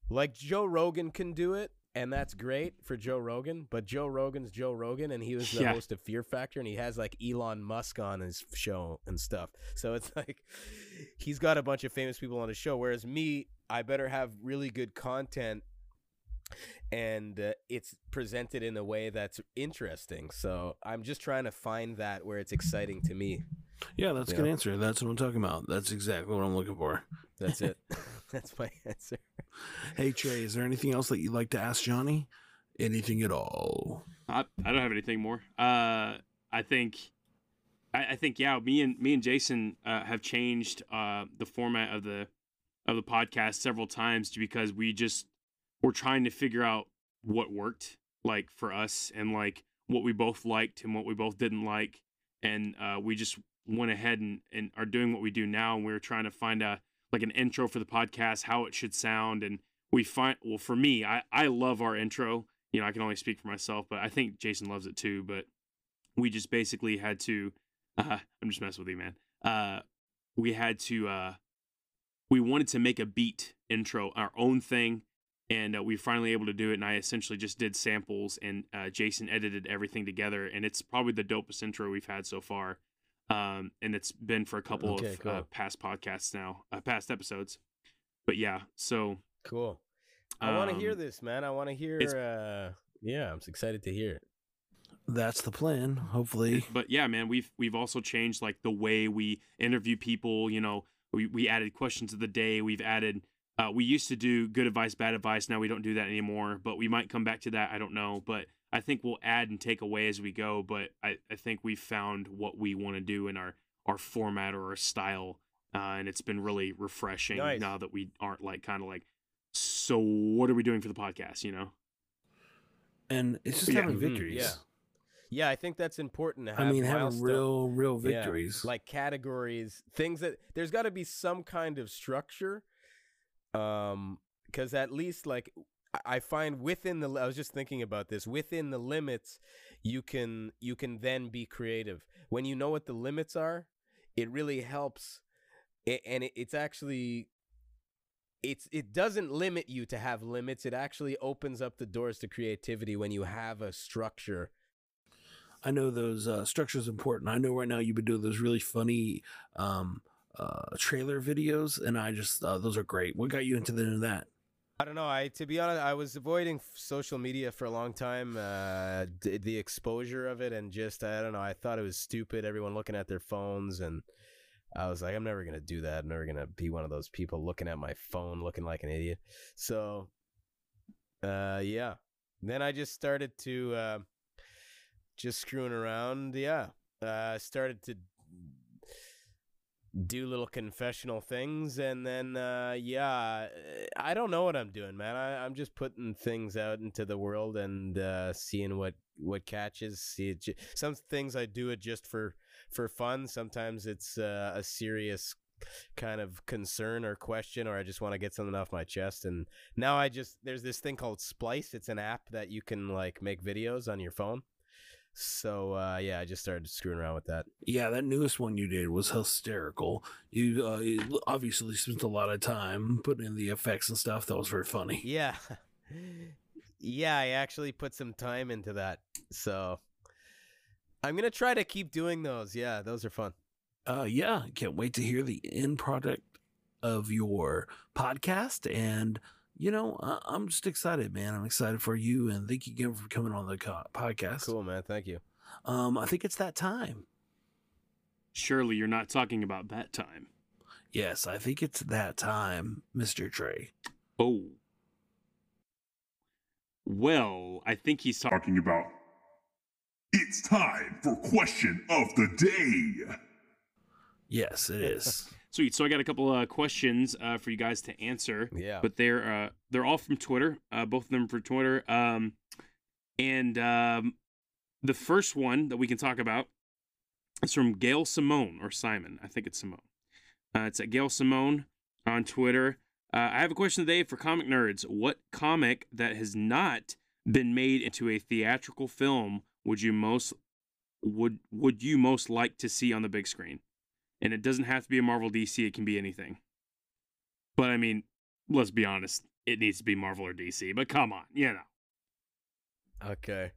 Speaker 3: Like Joe Rogan can do it, and that's great for Joe Rogan. But Joe Rogan's Joe Rogan, and he was the
Speaker 2: Yeah.
Speaker 3: host of Fear Factor, and he has like Elon Musk on his show and stuff. So it's [LAUGHS] like he's got a bunch of famous people on his show. Whereas me, I better have really good content, and uh, it's presented in a way that's interesting. So I'm just trying to find that where it's exciting to me.
Speaker 1: Yeah, that's a
Speaker 3: Yeah.
Speaker 1: good answer. That's what I'm talking about. That's exactly what I'm looking for.
Speaker 3: That's it. [LAUGHS] [LAUGHS] that's my answer.
Speaker 1: Hey Trey, is there anything else that you'd like to ask Johnny? Anything at all?
Speaker 2: I, I don't have anything more. Uh, I think, I, I think yeah. Me and me and Jason uh, have changed uh, the format of the of the podcast several times because we just we're trying to figure out what worked like for us and like what we both liked and what we both didn't like, and uh, we just went ahead and, and are doing what we do now, and we are trying to find a like an intro for the podcast, how it should sound, and we find well for me, I I love our intro you know, I can only speak for myself, but I think Jason loves it too. But we just basically had to, uh, [LAUGHS] I'm just messing with you, man. Uh, we had to, uh, we wanted to make a beat intro, our own thing. And uh, we were finally able to do it. And I essentially just did samples and uh, Jason edited everything together. And it's probably the dopest intro we've had so far. Um, and it's been for a couple
Speaker 3: Okay,
Speaker 2: of uh, past podcasts now, uh, past episodes. But yeah, so
Speaker 3: Cool. I want to hear
Speaker 2: um,
Speaker 3: this, man. I want to hear. Uh, yeah, I'm excited to hear it.
Speaker 1: That's the plan. Hopefully,
Speaker 2: but yeah man we've we've also changed like the way we interview people you know we, we added questions of the day we've added Uh, we used to do good advice, bad advice. Now we don't do that anymore, but we might come back to that. I don't know, but I think we'll add and take away as we go. But I, I think we found what we want to do in our our format or our style, uh, and it's been really refreshing
Speaker 3: Nice.
Speaker 2: now that we aren't like kind of like, so what are we doing for the podcast? You know?
Speaker 1: And it's just
Speaker 2: Yeah.
Speaker 1: having
Speaker 3: Mhm,
Speaker 1: victories.
Speaker 3: yeah. Yeah, I think that's important to have.
Speaker 1: I mean, having
Speaker 3: milestone-
Speaker 1: real, real
Speaker 3: Yeah,
Speaker 1: victories.
Speaker 3: like categories, things that there's got to be some kind of structure. Um, because at least like I- find within the I was just thinking about this within the limits, you can you can then be creative when you know what the limits are. It really helps, A- and it, it's actually. It's it doesn't limit you to have limits. It actually opens up the doors to creativity when you have a structure
Speaker 1: I know those uh, structures important. I know right now you've been doing those really funny um, uh, trailer videos, and I just uh, those are great. What got you into the, into that?
Speaker 3: I don't know. I to be honest, I was avoiding social media for a long time. Uh, d- the exposure of it, and just I don't know. I thought it was stupid. Everyone looking at their phones, and I was like, I'm never gonna do that. I'm never gonna be one of those people looking at my phone, looking like an idiot. So, uh, yeah. Then I just started to uh, just screwing around. Yeah, uh, started to do little confessional things and then uh yeah i don't know what i'm doing man. I, i'm just putting things out into the world and uh seeing what what catches see some things i do it just for for fun. Sometimes it's uh, a serious kind of concern or question or i just want to get something off my chest and now i just there's this thing called splice. It's an app that you can like make videos on your phone so uh yeah i just started screwing around with that
Speaker 1: Yeah, that newest one you did was hysterical. You, uh, you obviously spent a lot of time putting in the effects and stuff. That was very funny.
Speaker 3: Yeah. [LAUGHS] Yeah, I actually put some time into that. So I'm going to try to keep doing those. Yeah, those are fun.
Speaker 1: Uh, yeah, can't wait to hear the end product of your podcast. And you know, I- I'm just excited, man. I'm excited for you, and thank you again for coming on the co- podcast.
Speaker 3: Cool, man. Thank you.
Speaker 1: Um, I think it's that time.
Speaker 2: Surely you're not talking about that time.
Speaker 1: Yes, I think it's that time, Mister Trey.
Speaker 2: Oh. Well, I think he's talking.
Speaker 6: talking about. It's time for question of the day.
Speaker 1: Yes, it is.
Speaker 2: Sweet. So I got a couple uh, questions uh, for you guys to answer.
Speaker 3: Yeah.
Speaker 2: but they're uh, they're all from Twitter. Uh, both of them from Twitter. Um, and um, the first one that we can talk about is from Gail Simone or Simon. I think it's Simone. Uh, it's at Gail Simone on Twitter. Uh, I have a question today for comic nerds. What comic that has not been made into a theatrical film would you most would would you most like to see on the big screen? And it doesn't have to be a Marvel DC. It can be anything. But I mean, let's be honest, it needs to be Marvel or DC. But come on, you know.
Speaker 3: Okay.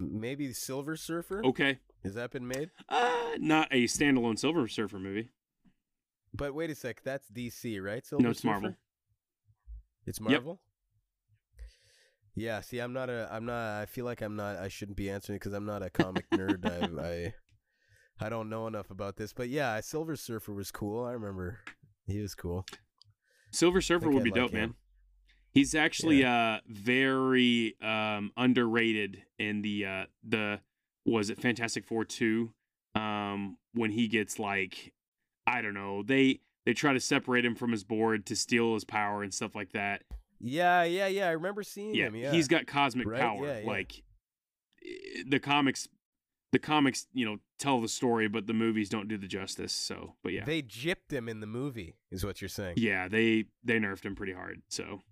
Speaker 3: Maybe Silver Surfer?
Speaker 2: Okay,
Speaker 3: Has that been made?
Speaker 2: uh, not a standalone Silver Surfer movie.
Speaker 3: But wait a sec. That's DC, right? Silver
Speaker 2: No, it's
Speaker 3: Surfer?
Speaker 2: Marvel.
Speaker 3: It's Marvel? Yeah, see, I'm not a, I'm not, I feel like I'm not, I shouldn't be answering because I'm not a comic nerd. I, I, I don't know enough about this. But yeah, Silver Surfer was cool. I remember he was cool.
Speaker 2: Silver Surfer would
Speaker 3: I'd
Speaker 2: be
Speaker 3: like
Speaker 2: dope,
Speaker 3: him.
Speaker 2: man. He's actually uh very um underrated in the uh the was it Fantastic Four 2 um when he gets like I don't know, they they try to separate him from his board to steal his power and stuff like that.
Speaker 3: Yeah, yeah, yeah. I remember seeing
Speaker 2: Yeah,
Speaker 3: him. Yeah,
Speaker 2: he's got cosmic
Speaker 3: Right,
Speaker 2: power.
Speaker 3: yeah, yeah.
Speaker 2: Like eh, the comics the comics, you know, tell the story, but the movies don't do the justice. So, but yeah.
Speaker 3: They gypped him in the movie, is what you're saying.
Speaker 2: yeah, they they nerfed him pretty hard. So,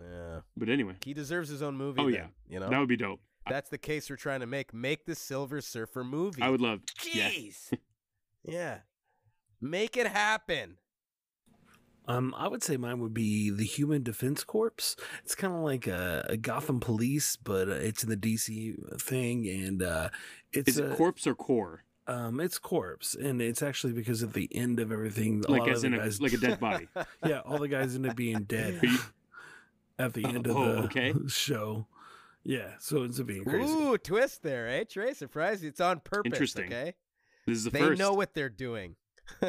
Speaker 3: Yeah.
Speaker 2: but anyway,
Speaker 3: He deserves his own movie.
Speaker 2: Oh,
Speaker 3: then,
Speaker 2: yeah.
Speaker 3: You know?
Speaker 2: that would be dope.
Speaker 3: That's the case we're trying to make. Make the Silver Surfer movie.
Speaker 2: I would love. Yeah.
Speaker 3: Jeez. yeah. Make it happen.
Speaker 1: Um, I would say mine would be the Human Defense Corps. It's kind of like a, a Gotham Police, but uh, it's in the DC thing, and uh, it's
Speaker 2: Is it
Speaker 1: a-
Speaker 2: corpse or core?
Speaker 1: um, it's corpse, and it's actually because at the end of everything,
Speaker 2: Like
Speaker 1: lot
Speaker 2: as in a
Speaker 1: guys,
Speaker 2: like a dead [LAUGHS] body.
Speaker 1: yeah, all the guys end up being dead
Speaker 2: you-
Speaker 1: at the end of
Speaker 2: Oh,
Speaker 1: the
Speaker 2: okay. [LAUGHS]
Speaker 1: show. Yeah, so it's a being crazy.
Speaker 3: Ooh, twist there, eh, Trey? Surprise! It's on purpose.
Speaker 2: Interesting.
Speaker 3: Okay.
Speaker 2: This is the
Speaker 3: they
Speaker 2: first.
Speaker 3: know what they're doing. [LAUGHS]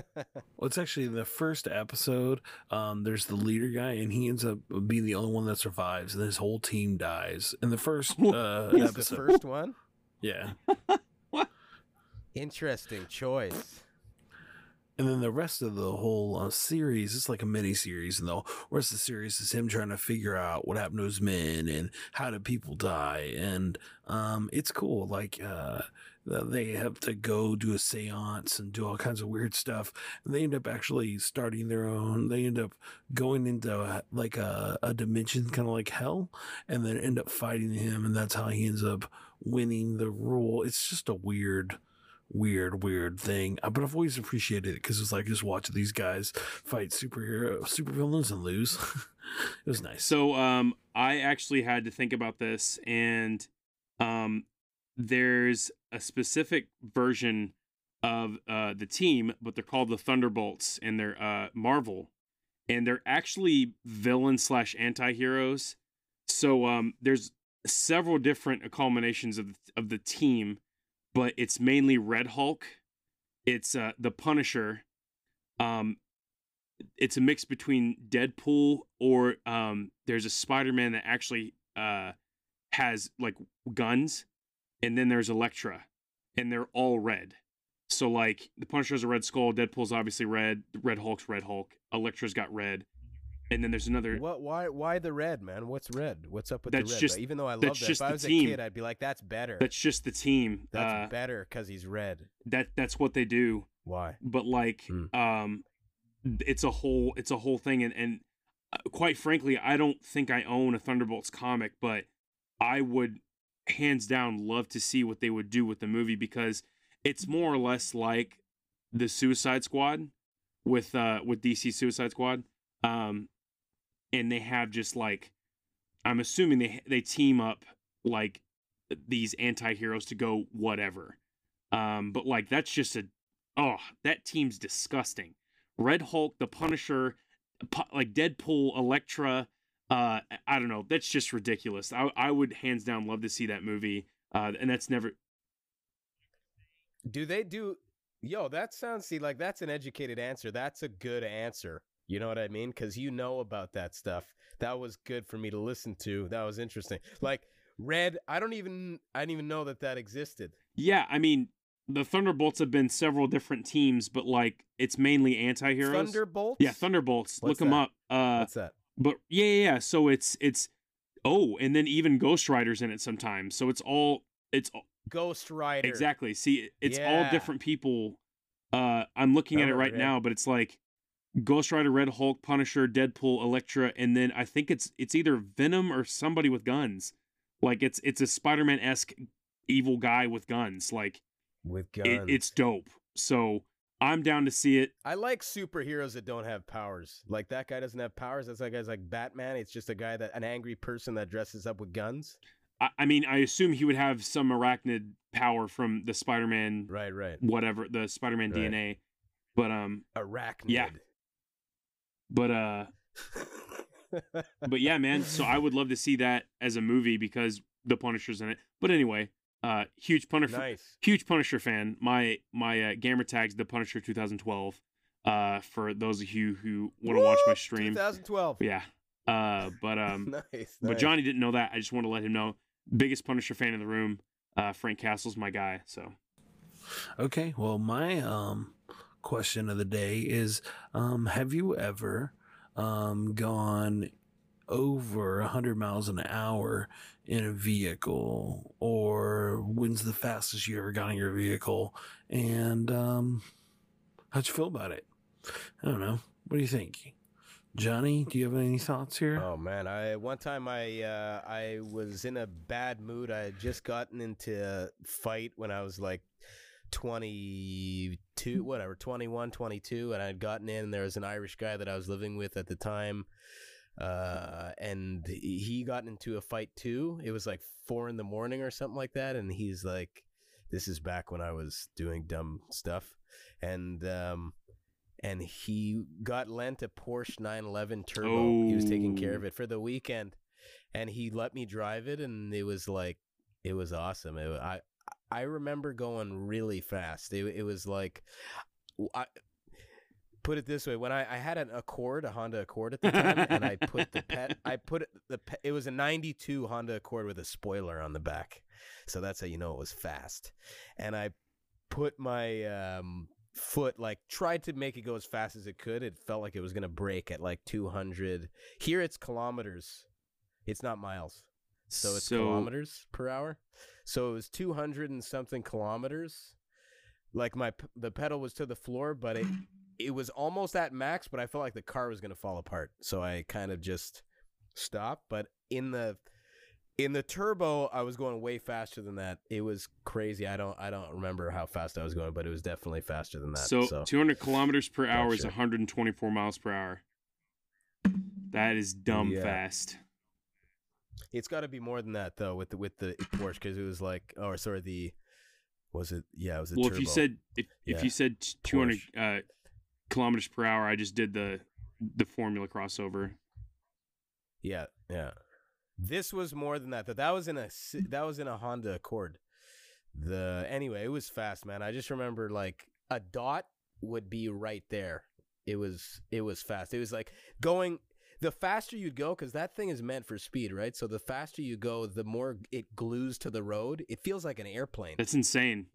Speaker 1: Well, it's actually the first episode. Um, there's the leader guy, and he ends up being the only one that survives, and his whole team dies in the first uh,
Speaker 3: It's the first one. [LAUGHS]
Speaker 1: Yeah, [LAUGHS]
Speaker 3: Interesting choice.
Speaker 1: and then the rest of the whole uh, series it's like a mini series, and the rest of the series is him trying to figure out what happened to his men and how did people die, and um, it's cool. Like uh, th- they have to go do a séance and do all kinds of weird stuff, and they end up actually starting their own. They end up going into a, like a, a dimension kind of like hell, and then end up fighting him, and that's how he ends up winning the rule. It's just a weird weird, weird thing. Uh, But I've always appreciated it because it's like just watching these guys fight superhero supervillains and lose. [LAUGHS] it was nice.
Speaker 2: So um I actually had to think about this and um there's a specific version of uh the team, but they're called the Thunderbolts and they're uh Marvel. And they're actually villain slash anti-heroes. So um there's several different culminations of of the team, but it's mainly Red Hulk. It's uh the Punisher. Um it's a mix between Deadpool or um there's a Spider-Man that actually uh has like guns and then there's Elektra and they're all red. So like the Punisher's a red skull, Deadpool's obviously red, Red Hulk's red Hulk, Elektra's got red. And then there's another
Speaker 3: What? Why? Why the red, man? What's red? What's up with
Speaker 2: That's
Speaker 3: the red?
Speaker 2: just-
Speaker 3: Even though I love that,
Speaker 2: just
Speaker 3: if I
Speaker 2: the
Speaker 3: was
Speaker 2: team.
Speaker 3: a kid, I'd be like, "That's better.
Speaker 2: that's just the team.
Speaker 3: That's
Speaker 2: uh,
Speaker 3: better because he's red."
Speaker 2: that that's what they do.
Speaker 3: Why?
Speaker 2: but like
Speaker 3: Hmm.
Speaker 2: um it's a whole it's a whole thing and and uh, quite frankly i don't think i own a thunderbolts comic but i would hands down love to see what they would do with the movie because it's more or less like the suicide squad with uh with dc suicide squad um and they have just like i'm assuming they they team up like these anti-heroes to go whatever um but like that's just a oh, that team's disgusting. Red Hulk, the Punisher, like Deadpool, Elektra. Uh, I don't know. That's just ridiculous. I I would hands down love to see that movie. Uh, and that's never.
Speaker 3: Do they do? Yo, that sounds. See, like that's an educated answer. That's a good answer. You know what I mean? Because you know about that stuff. That was good for me to listen to. That was interesting. Like red. I don't even. I didn't even know that that existed.
Speaker 2: Yeah, I mean, the Thunderbolts have been several different teams, but like it's mainly anti-heroes.
Speaker 3: Thunderbolts.
Speaker 2: Yeah, Thunderbolts.
Speaker 3: What's
Speaker 2: Look them up. Uh,
Speaker 3: What's that?
Speaker 2: But yeah, yeah, yeah. So it's it's oh, and then even Ghost Rider's in it sometimes. So it's all it's all-
Speaker 3: Ghost Rider.
Speaker 2: Exactly. See, it's all different people. Uh, I'm looking at it right
Speaker 3: yeah.
Speaker 2: now, but it's like Ghost Rider, Red Hulk, Punisher, Deadpool, Elektra, and then I think it's it's either Venom or somebody with guns. Like it's it's a Spider-Man esque evil guy with guns. Like
Speaker 3: With guns.
Speaker 2: it, it's dope. So I'm down to see it.
Speaker 3: I like superheroes that don't have powers. Like that guy doesn't have powers. That's like guy's like Batman. It's just a guy that an angry person that dresses up with guns.
Speaker 2: I, I mean, I assume he would have some arachnid power from the Spider-Man,
Speaker 3: Right, right.
Speaker 2: whatever the Spider-Man
Speaker 3: Right.
Speaker 2: DNA. But um,
Speaker 3: Arachnid.
Speaker 2: Yeah. but uh, [LAUGHS] but yeah, man. So I would love to see that as a movie because the Punisher's in it. But anyway, uh, huge Punisher,
Speaker 3: nice.
Speaker 2: huge Punisher fan. My my uh, gamer tags the Punisher 2012. Uh, for those of you who want to watch my stream,
Speaker 3: 2012.
Speaker 2: yeah. Uh, but um, [LAUGHS]
Speaker 3: nice.
Speaker 2: but. Johnny didn't know that. I just want to let him know. Biggest Punisher fan in the room. Uh, Frank Castle's my guy. So
Speaker 1: Okay, well, my um question of the day is um have you ever um gone over 100 miles an hour in a vehicle or when's the fastest you ever got in your vehicle and um how'd you feel about it? I don't know. What do you think? Johnny, do you have any thoughts here?
Speaker 3: Oh man, I one time I uh, I was in a bad mood. I had just gotten into a fight when I was like 22, whatever, 21, 22 and I had gotten in and there was an Irish guy that I was living with at the time. Uh, and he got into a fight too. It was like four in the morning or something like that. And he's like, this is back when I was doing dumb stuff. And, um, and he got lent a Porsche 911 Turbo. He was taking care
Speaker 2: Oh.
Speaker 3: of it for the weekend, and he let me drive it, and it was like it was awesome. It, I I remember going really fast. It, it was like I put it this way: when I, I had an Accord, a Honda Accord at the time, and I put the pet, [LAUGHS] I put it, the pe- it was a '92 Honda Accord with a spoiler on the back, so that's how you know it was fast. And I put my um, foot like tried to make it go as fast as it could. It felt like it was gonna break at like 200. Here it's kilometers. It's not miles, so it's
Speaker 2: So-
Speaker 3: kilometers per hour. So it was 200 and something kilometers. Like my the pedal was to the floor, but it [LAUGHS] it was almost at max, but I felt like the car was gonna fall apart. So I kind of just stopped. But in the in the turbo, I was going way faster than that. It was crazy. I don't I don't remember how fast I was going, but it was definitely faster than that.
Speaker 2: So,
Speaker 3: So,
Speaker 2: 200 kilometers per hour is 124 miles per hour. That is dumb
Speaker 3: Yeah.
Speaker 2: fast.
Speaker 3: it's got to be more than that though with the with the Porsche because it was like oh sorry the was it yeah it was a
Speaker 2: Well,
Speaker 3: turbo.
Speaker 2: if you said if, if you said 200 uh, kilometers per hour, I just did the the formula crossover.
Speaker 3: Yeah, yeah. This was more than that. That that was in a that was in a Honda Accord. The anyway, it was fast, man. I just remember like a dot would be right there. It was it was fast. It was like going the faster you'd go cuz that thing is meant for speed, right? So the faster you go, the more it glues to the road. It feels like an airplane.
Speaker 2: That's insane.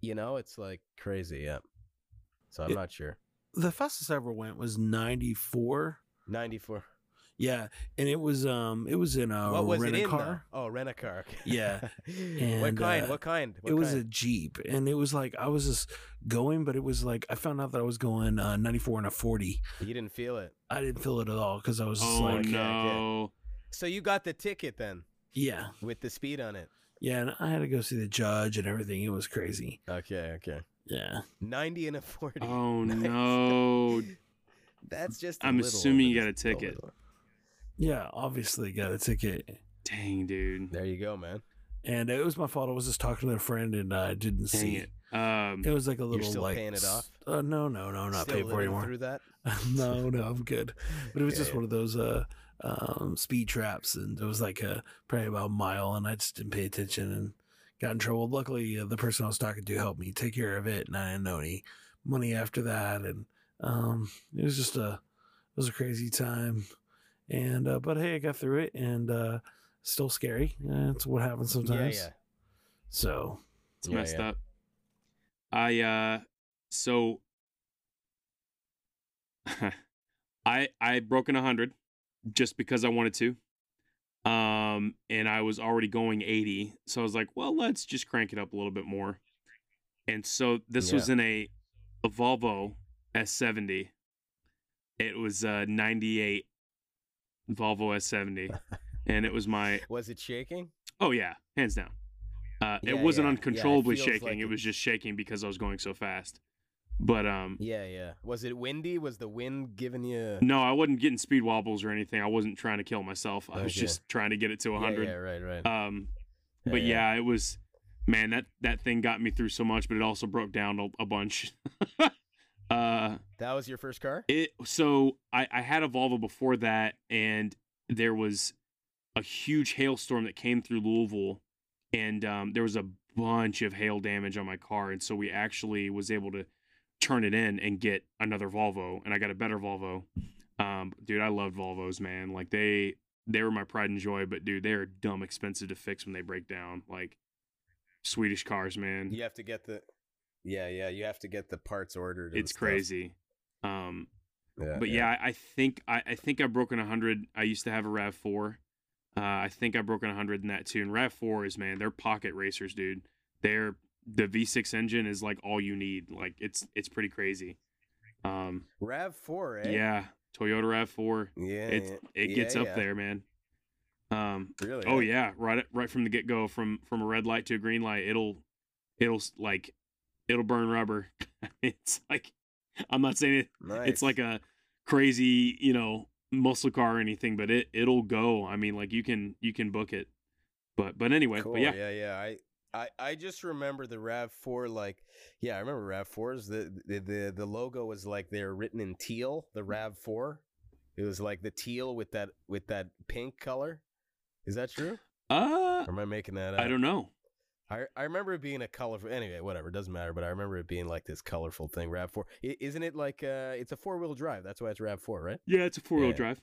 Speaker 3: You know, it's like crazy, yeah. So I'm
Speaker 1: It-
Speaker 3: not sure.
Speaker 1: The fastest I ever went was 94.
Speaker 3: 94.
Speaker 1: Yeah, and it was um it was in a
Speaker 3: what was
Speaker 1: rent
Speaker 3: it
Speaker 1: a
Speaker 3: in?
Speaker 1: car.
Speaker 3: though? Oh, rent a car. okay.
Speaker 1: Yeah, [LAUGHS]
Speaker 3: what kind?
Speaker 1: uh,
Speaker 3: what kind? What
Speaker 1: it was a? Jeep, and it was like I was just going, but it was like I found out that I was going uh, 94 and a 40.
Speaker 3: You didn't feel it.
Speaker 1: I didn't feel it at all because I was just
Speaker 2: Oh
Speaker 1: like,
Speaker 3: okay, okay.
Speaker 2: no.
Speaker 3: So you got the ticket then
Speaker 1: yeah,
Speaker 3: with the speed on it.
Speaker 1: yeah, and I had to go see the judge and everything. It was crazy.
Speaker 3: Okay, okay.
Speaker 1: Yeah,
Speaker 3: 90 and a 40.
Speaker 2: Oh [LAUGHS]
Speaker 3: Nice.
Speaker 2: no.
Speaker 3: That's just. i
Speaker 2: I'm assuming you got a ticket.
Speaker 1: yeah, obviously got a ticket,
Speaker 2: Dang, dude.
Speaker 3: There you go, man.
Speaker 1: and it was my fault. I was just talking to a friend and I didn't
Speaker 2: Dang
Speaker 1: see
Speaker 2: it. Um,
Speaker 1: It was like a little
Speaker 3: still
Speaker 1: like
Speaker 3: paying it off?
Speaker 1: s- Uh, no, no, no, not
Speaker 3: Still
Speaker 1: paying for anymore.
Speaker 3: through that. [LAUGHS]
Speaker 1: no, no, I'm good. But it was
Speaker 3: Yeah,
Speaker 1: just
Speaker 3: yeah.
Speaker 1: one of those uh um speed traps, and it was like a probably about a mile, and I just didn't pay attention and got in trouble. Luckily, uh, the person I was talking to helped me take care of it, and I didn't know any money after that, and um it was just a it was a crazy time, and uh, but hey, I got through it, and uh still scary. That's what happens sometimes.
Speaker 3: Yeah, yeah.
Speaker 1: So
Speaker 2: It's
Speaker 3: Yeah,
Speaker 2: messed
Speaker 3: yeah.
Speaker 2: up. I uh so [LAUGHS] I I broken a hundred just because I wanted to. Um and I was already going 80. So I was like, well, let's just crank it up a little bit more. And so this was in a, a Volvo S70. It was a 98 Volvo S70. and it was my [LAUGHS]
Speaker 3: Was it shaking?
Speaker 2: Oh yeah, hands down. Uh,
Speaker 3: Yeah,
Speaker 2: it wasn't
Speaker 3: yeah, yeah, it
Speaker 2: uncontrollably shaking.
Speaker 3: like
Speaker 2: it- was just shaking because I was going so fast. But um,
Speaker 3: Yeah, yeah. Was it windy? Was the wind giving you?
Speaker 2: no, I wasn't getting speed wobbles or anything. I wasn't trying to kill myself. I was
Speaker 3: Okay.
Speaker 2: just trying to get it to
Speaker 3: Yeah,
Speaker 2: 100.
Speaker 3: yeah, right, right.
Speaker 2: Um,
Speaker 3: Yeah,
Speaker 2: but
Speaker 3: yeah.
Speaker 2: yeah, it was. Man, that that thing got me through so much, but it also broke down a, a bunch. [LAUGHS] uh,
Speaker 3: that was your first car?
Speaker 2: It so I, I had a Volvo before that, and there was a huge hailstorm that came through Louisville, and um, there was a bunch of hail damage on my car, and so we actually was able to turn it in and get another Volvo, and I got a better Volvo. Um, dude, I loved Volvos, man. Like they they were my pride and joy, but dude, they are dumb expensive to fix when they break down. Like Swedish cars, man.
Speaker 3: You have to get the. Yeah, yeah. You have to get the parts ordered.
Speaker 2: it's crazy. Um,
Speaker 3: Yeah,
Speaker 2: but yeah, I I think I, I think I've broken hundred. I used to have a Rav four. Uh, I think I've broken hundred in that too. And Rav four is man, they're pocket racers, dude. They're the V6 engine is like all you need. Like it's it's pretty crazy. Um,
Speaker 3: Rav Four, eh?
Speaker 2: yeah, Toyota Rav four.
Speaker 3: yeah.
Speaker 2: it
Speaker 3: yeah.
Speaker 2: it gets
Speaker 3: Yeah,
Speaker 2: up there, man. Um,
Speaker 3: Really?
Speaker 2: oh
Speaker 3: eh?
Speaker 2: yeah, right right from the get go, from from a red light to a green light, it'll it'll like it'll burn rubber. [LAUGHS] it's like I'm not saying it
Speaker 3: Nice.
Speaker 2: it's like a crazy you know muscle car or anything but it it'll go i mean like you can you can book it but but anyway
Speaker 3: cool.
Speaker 2: but yeah
Speaker 3: yeah, yeah. I, I, I just remember the Rav Four. Like, yeah, I remember Rav Fours. The, the the the logo was like they're written in teal. The Rav Four. It was like the teal with that with that pink color. Is that true?
Speaker 2: uh
Speaker 3: Or am I making that up?
Speaker 2: i don't know
Speaker 3: I I remember it being a colorful. Anyway, whatever, it doesn't matter. But I remember it being like this colorful thing. Rav Four, isn't it like uh, it's a four wheel drive? That's why it's Rav Four, right?
Speaker 2: Yeah, it's a four wheel
Speaker 3: Yeah.
Speaker 2: drive.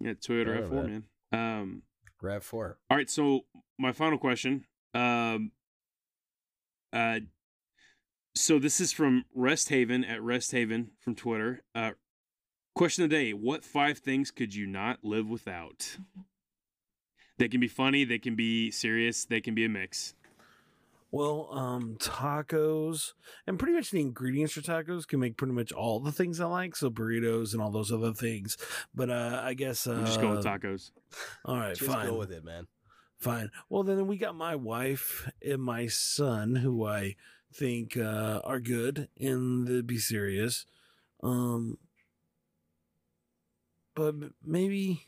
Speaker 2: Yeah, Toyota Rav Four,
Speaker 3: man.
Speaker 2: man. Um,
Speaker 3: Rav Four.
Speaker 2: all right, so my final question. Um, uh, so this is from Rest Haven at Rest Haven from Twitter. Uh, question of the day: What five things could you not live without? They can be funny. They can be serious. They can be a mix.
Speaker 1: Well, um, tacos and pretty much the ingredients for tacos can make pretty much all the things I like. So burritos and all those other things. But uh, I guess uh,
Speaker 2: We'll just go with tacos.
Speaker 1: All right,
Speaker 3: Just
Speaker 1: fine.
Speaker 3: go with it, man.
Speaker 1: Fine. Well, then we got my wife and my son, who I think uh, are good in the be serious. Um, but maybe,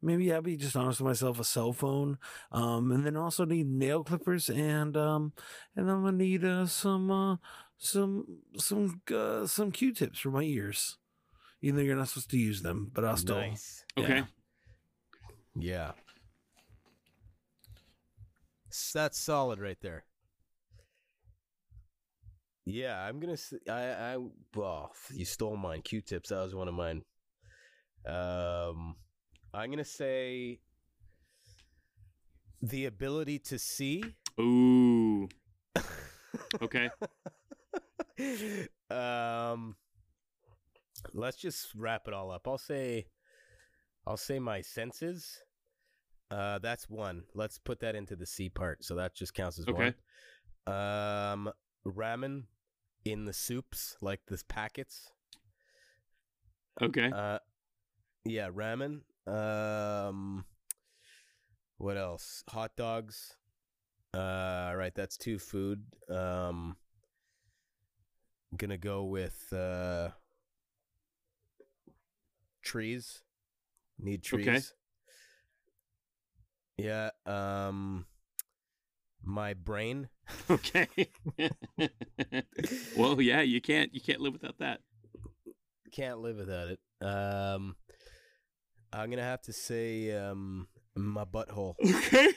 Speaker 1: maybe I'll be just honest with myself. A cell phone, um, and then also need nail clippers, and um, and I'm gonna need uh, some uh, some some uh, some Q-tips for my ears. Even though you're not supposed to use them, but I'll still.
Speaker 3: Nice.
Speaker 2: Okay.
Speaker 1: Yeah.
Speaker 3: Yeah. That's solid right there. Yeah, I'm gonna. I I Well, you stole mine. Q-tips. That was one of mine. Um, I'm gonna say the ability to see.
Speaker 2: Ooh. [LAUGHS] Okay.
Speaker 3: um, let's just wrap it all up. I'll say, I'll say my senses. Uh, that's one. Let's put that into the C part. So that just counts as
Speaker 2: Okay.
Speaker 3: one. Um, ramen in the soups, like the packets.
Speaker 2: Okay.
Speaker 3: Uh, yeah, ramen. Um, what else? Hot dogs. Uh, right, that's two food. Um, gonna go with uh trees. Need trees.
Speaker 2: Okay.
Speaker 3: Yeah. Um, my brain. [LAUGHS]
Speaker 2: Okay. [LAUGHS] well, yeah, you can't you can't live without that.
Speaker 3: Can't live without it. Um, I'm gonna have to say um my butthole. [LAUGHS]
Speaker 2: Okay.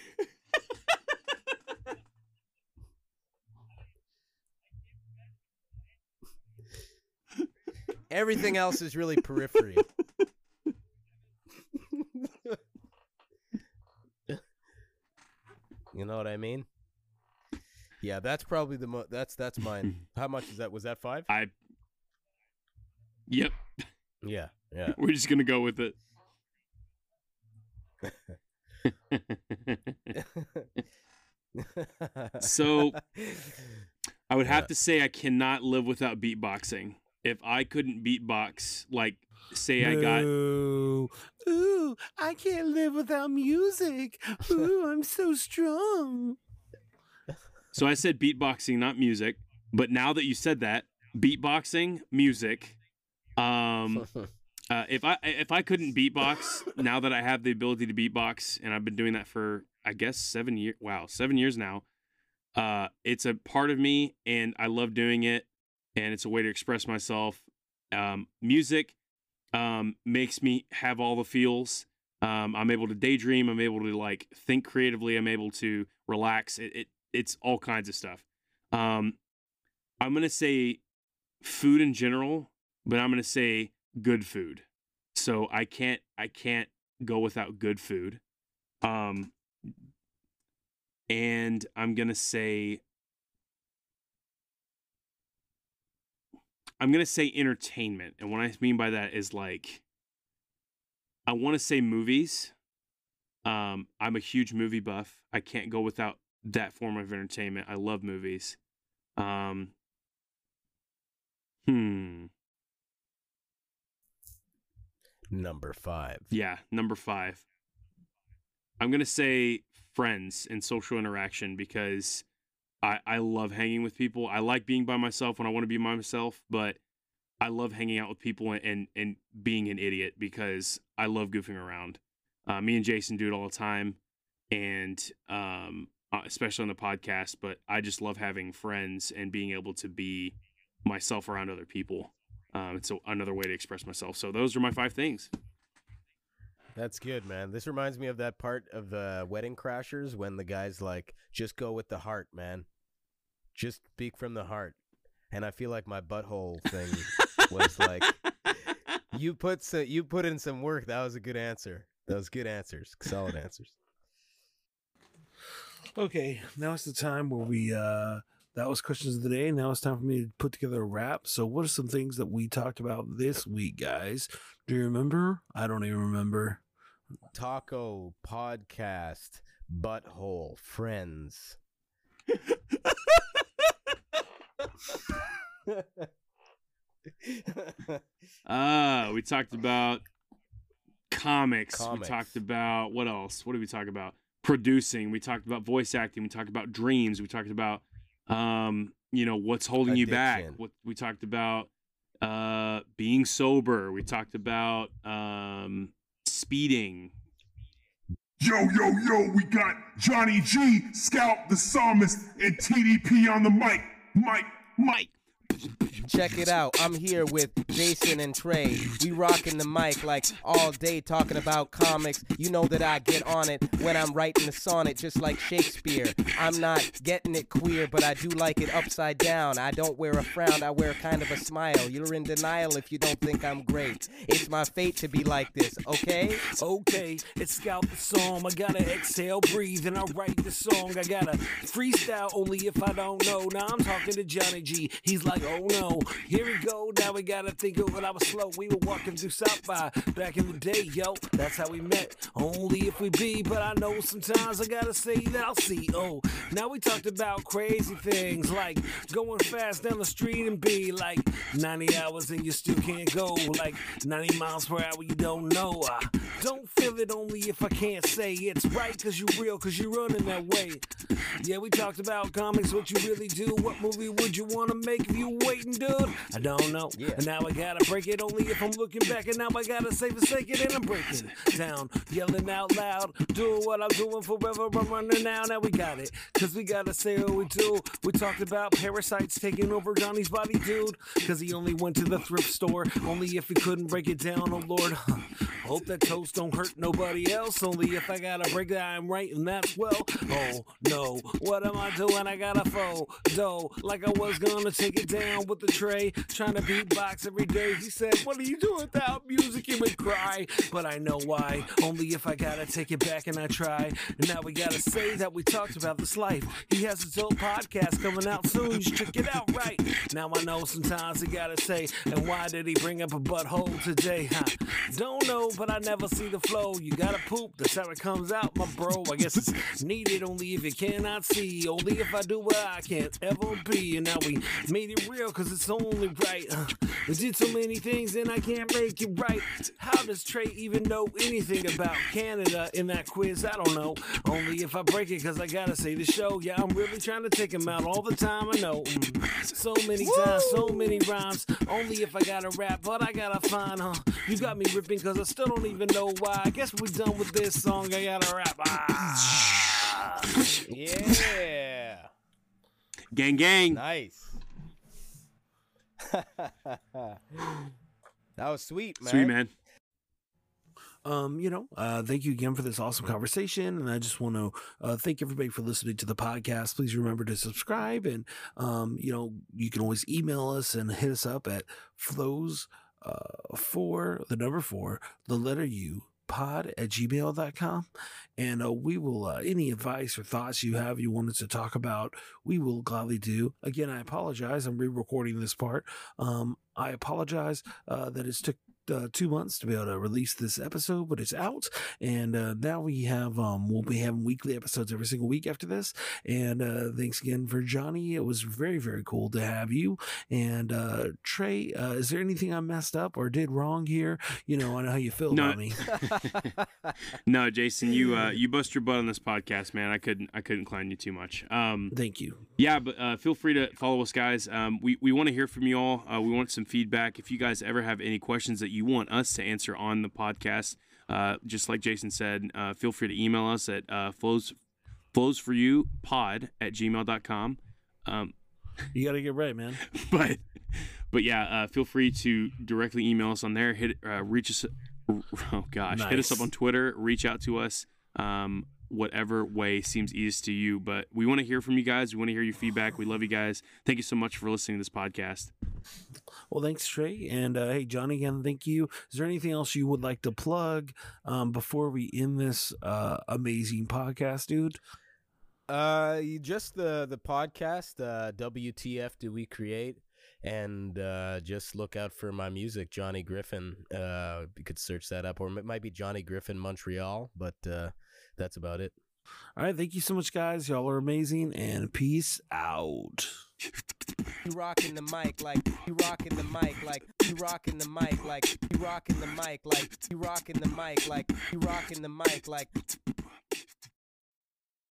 Speaker 3: Everything else is really periphery. You know what I mean? Yeah, that's probably the mo- that's that's mine. [LAUGHS] How much is that? Was that five?
Speaker 2: I Yep.
Speaker 3: Yeah, yeah. [LAUGHS]
Speaker 2: We're just gonna go with it. [LAUGHS] So, I would have
Speaker 3: Yeah.
Speaker 2: to say I cannot live without beatboxing. If I couldn't beatbox, like say I got.
Speaker 1: Ooh, I can't live without music. [LAUGHS] Ooh, I'm so strong.
Speaker 2: so I said beatboxing, not music. But now that you said that, beatboxing, music. Um, [LAUGHS] uh, if I if I couldn't beatbox, now that I have the ability to beatbox, and I've been doing that for I guess seven years. Wow, seven years now. Uh, it's a part of me, and I love doing it, and it's a way to express myself. Um, music um, makes me have all the feels. Um, I'm able to daydream. I'm able to like think creatively. I'm able to relax. It, it it's all kinds of stuff. Um, I'm gonna say food in general, but I'm gonna say good food. So I can't I can't go without good food. Um, and I'm gonna say I'm gonna say entertainment, and what I mean by that is like I want to say movies. Um, I'm a huge movie buff. I can't go without that form of entertainment. I love movies. Um, hmm.
Speaker 3: Number five.
Speaker 2: Yeah, number five. I'm gonna say friends and social interaction because I I love hanging with people. I like being by myself when I want to be by myself, but I love hanging out with people and and, being an idiot because I love goofing around. Uh, me and Jason do it all the time, and um, uh, especially on the podcast. But I just love having friends and being able to be myself around other people. Um, it's a, another way to express myself. So those are my five things.
Speaker 3: That's good, man. This reminds me of that part of the Wedding Crashers when the guy's like, "Just go with the heart, man. Just speak from the heart." And I feel like my butthole thing was like, [LAUGHS] "You put so, you put in some work. That was a good answer. That was good answers. Solid answers."
Speaker 7: Okay, now it's the time where we uh that was questions of the day. Now it's time for me to put together a wrap. So what are some things that we talked about this week, guys? Do you remember? I don't even remember.
Speaker 3: Taco podcast, butthole friends.
Speaker 2: Uh, we talked about comics. We talked about what else? What did we talk about? Producing. We talked about voice acting. We talked about dreams. We talked about um, you know, what's holding you back. What we talked about uh being sober. We talked about um speeding.
Speaker 6: Yo, yo, yo, we got Johnny G, Scout the Psalmist, and TDP on the mic. Mike, Mike.
Speaker 3: Check it out. I'm here with Jason and Trey. We rocking the mic like all day talking about comics. You know that I get on it when I'm writing the sonnet just like Shakespeare. I'm not getting it queer, but I do like it upside down. I don't wear a frown, I wear kind of a smile. You're in denial if you don't think I'm great. It's my fate to be like this, okay?
Speaker 1: Okay, it's Scout the Psalm. I gotta exhale, breathe, and I write the song. I gotta freestyle only if I don't know. Now I'm talking to Johnny G. He's like, oh no, here we go. Now we gotta think of when I was slow. We were walking through South by back in the day, yo. That's how we met. Only if we be, but I know sometimes I gotta say that I'll see. Oh, now we talked about crazy things like going fast down the street and be like 90 hours and you still can't go. Like 90 miles per hour, you don't know. I don't feel it only if I can't say it's right, cause you real, cause you running that way. Yeah, we talked about comics, what you really do. What movie would you wanna make if you waiting, dude? I don't know.
Speaker 3: Yeah.
Speaker 1: And now I gotta break it only if I'm looking back, and now I gotta say forsake second and I'm breaking down, yelling out loud, doing what I'm doing forever. I'm running now, now we got it, cause we gotta say what we do. We talked about parasites taking over Johnny's body, dude, cause he only went to the thrift store, only if he couldn't break it down, oh lord. [LAUGHS] Hope that toast don't hurt nobody else. Only if I gotta break that I'm right and that's well. Oh no, what am I doing? I gotta foe dough like I was gonna take it down with the tray. Trying to beatbox every day. He said, What are you doing without music? He would cry, but I know why. Only if I gotta take it back and I try. And now we gotta say that we talked about this life. He has his own podcast coming out soon. You should check it out right. Now I know sometimes he gotta say, and why did he bring up a butthole today? Huh? Don't know, but I never see the flow. You gotta poop, that's how it comes out, my bro. I guess it's needed only if you cannot see. Only if I do what I can't ever be. And now we made it real, cause it's only right. Uh, we did so many things and I can't make it right. How does Trey even know anything about Canada in that quiz? I don't know. Only if I break it, cause I gotta say the show. Yeah, I'm really trying to take him out all the time. I know. Mm. So many times, so many rhymes. Only if I gotta rap, but I gotta find, huh? You got me ripping, cause I still don't even know why. I guess we're done with this song. I gotta rap. Ah. [LAUGHS]
Speaker 3: Yeah.
Speaker 2: Gang gang.
Speaker 3: Nice. [LAUGHS] that was sweet, man.
Speaker 2: Sweet man.
Speaker 7: Um, you know, uh, thank you again for this awesome conversation. And I just want to uh, thank everybody for listening to the podcast. Please remember to subscribe. And, um, you know, you can always email us and hit us up at flows uh, for the number four, the letter U, pod at gmail.com. And uh, we will, uh, any advice or thoughts you have you wanted to talk about, we will gladly do. Again, I apologize. I'm re recording this part. Um, I apologize uh, that it's took uh, two months to be able to release this episode, but it's out. And uh, now we have, um, we'll be having weekly episodes every single week after this. And uh, thanks again for Johnny. It was very, very cool to have you. And uh, Trey, uh, is there anything I messed up or did wrong here? You know, I know how you feel
Speaker 2: No.
Speaker 7: about me. [LAUGHS] [LAUGHS]
Speaker 2: no, Jason, you uh, you bust your butt on this podcast, man. I couldn't I couldn't clown you too much. Um,
Speaker 7: Thank you.
Speaker 2: yeah, but uh, feel free to follow us, guys. Um, we we want to hear from you all. Uh, we want some feedback. If you guys ever have any questions that you want us to answer on the podcast, uh, just like Jason said, uh, feel free to email us at uh, flows flows for you pod at gmail.com. Um,
Speaker 7: You got to get right, man. [LAUGHS]
Speaker 2: but but yeah, uh, feel free to directly email us on there. Hit uh, reach us Oh gosh, hit us up on Twitter. Reach out to us. Um, whatever way seems easiest to you. But we want to hear from you guys. We want to hear your feedback. We love you guys. Thank you so much for listening to this podcast.
Speaker 1: Well, thanks, Trey. And uh, hey, Johnny, again, thank you. Is there anything else you would like to plug um, before we end this uh, amazing podcast, dude?
Speaker 3: Uh, just the the podcast. Uh, WTF do we create? And uh, just look out for my music, Johnny Griffin. Uh, you could search that up, or it might be Johnny Griffin Montreal. But uh, that's about it.
Speaker 1: All right. Thank you so much, guys. Y'all are amazing. And peace out.
Speaker 3: You rocking the mic like you rocking the mic like you rocking the mic like you rocking the mic like you rocking the mic like you rocking the mic like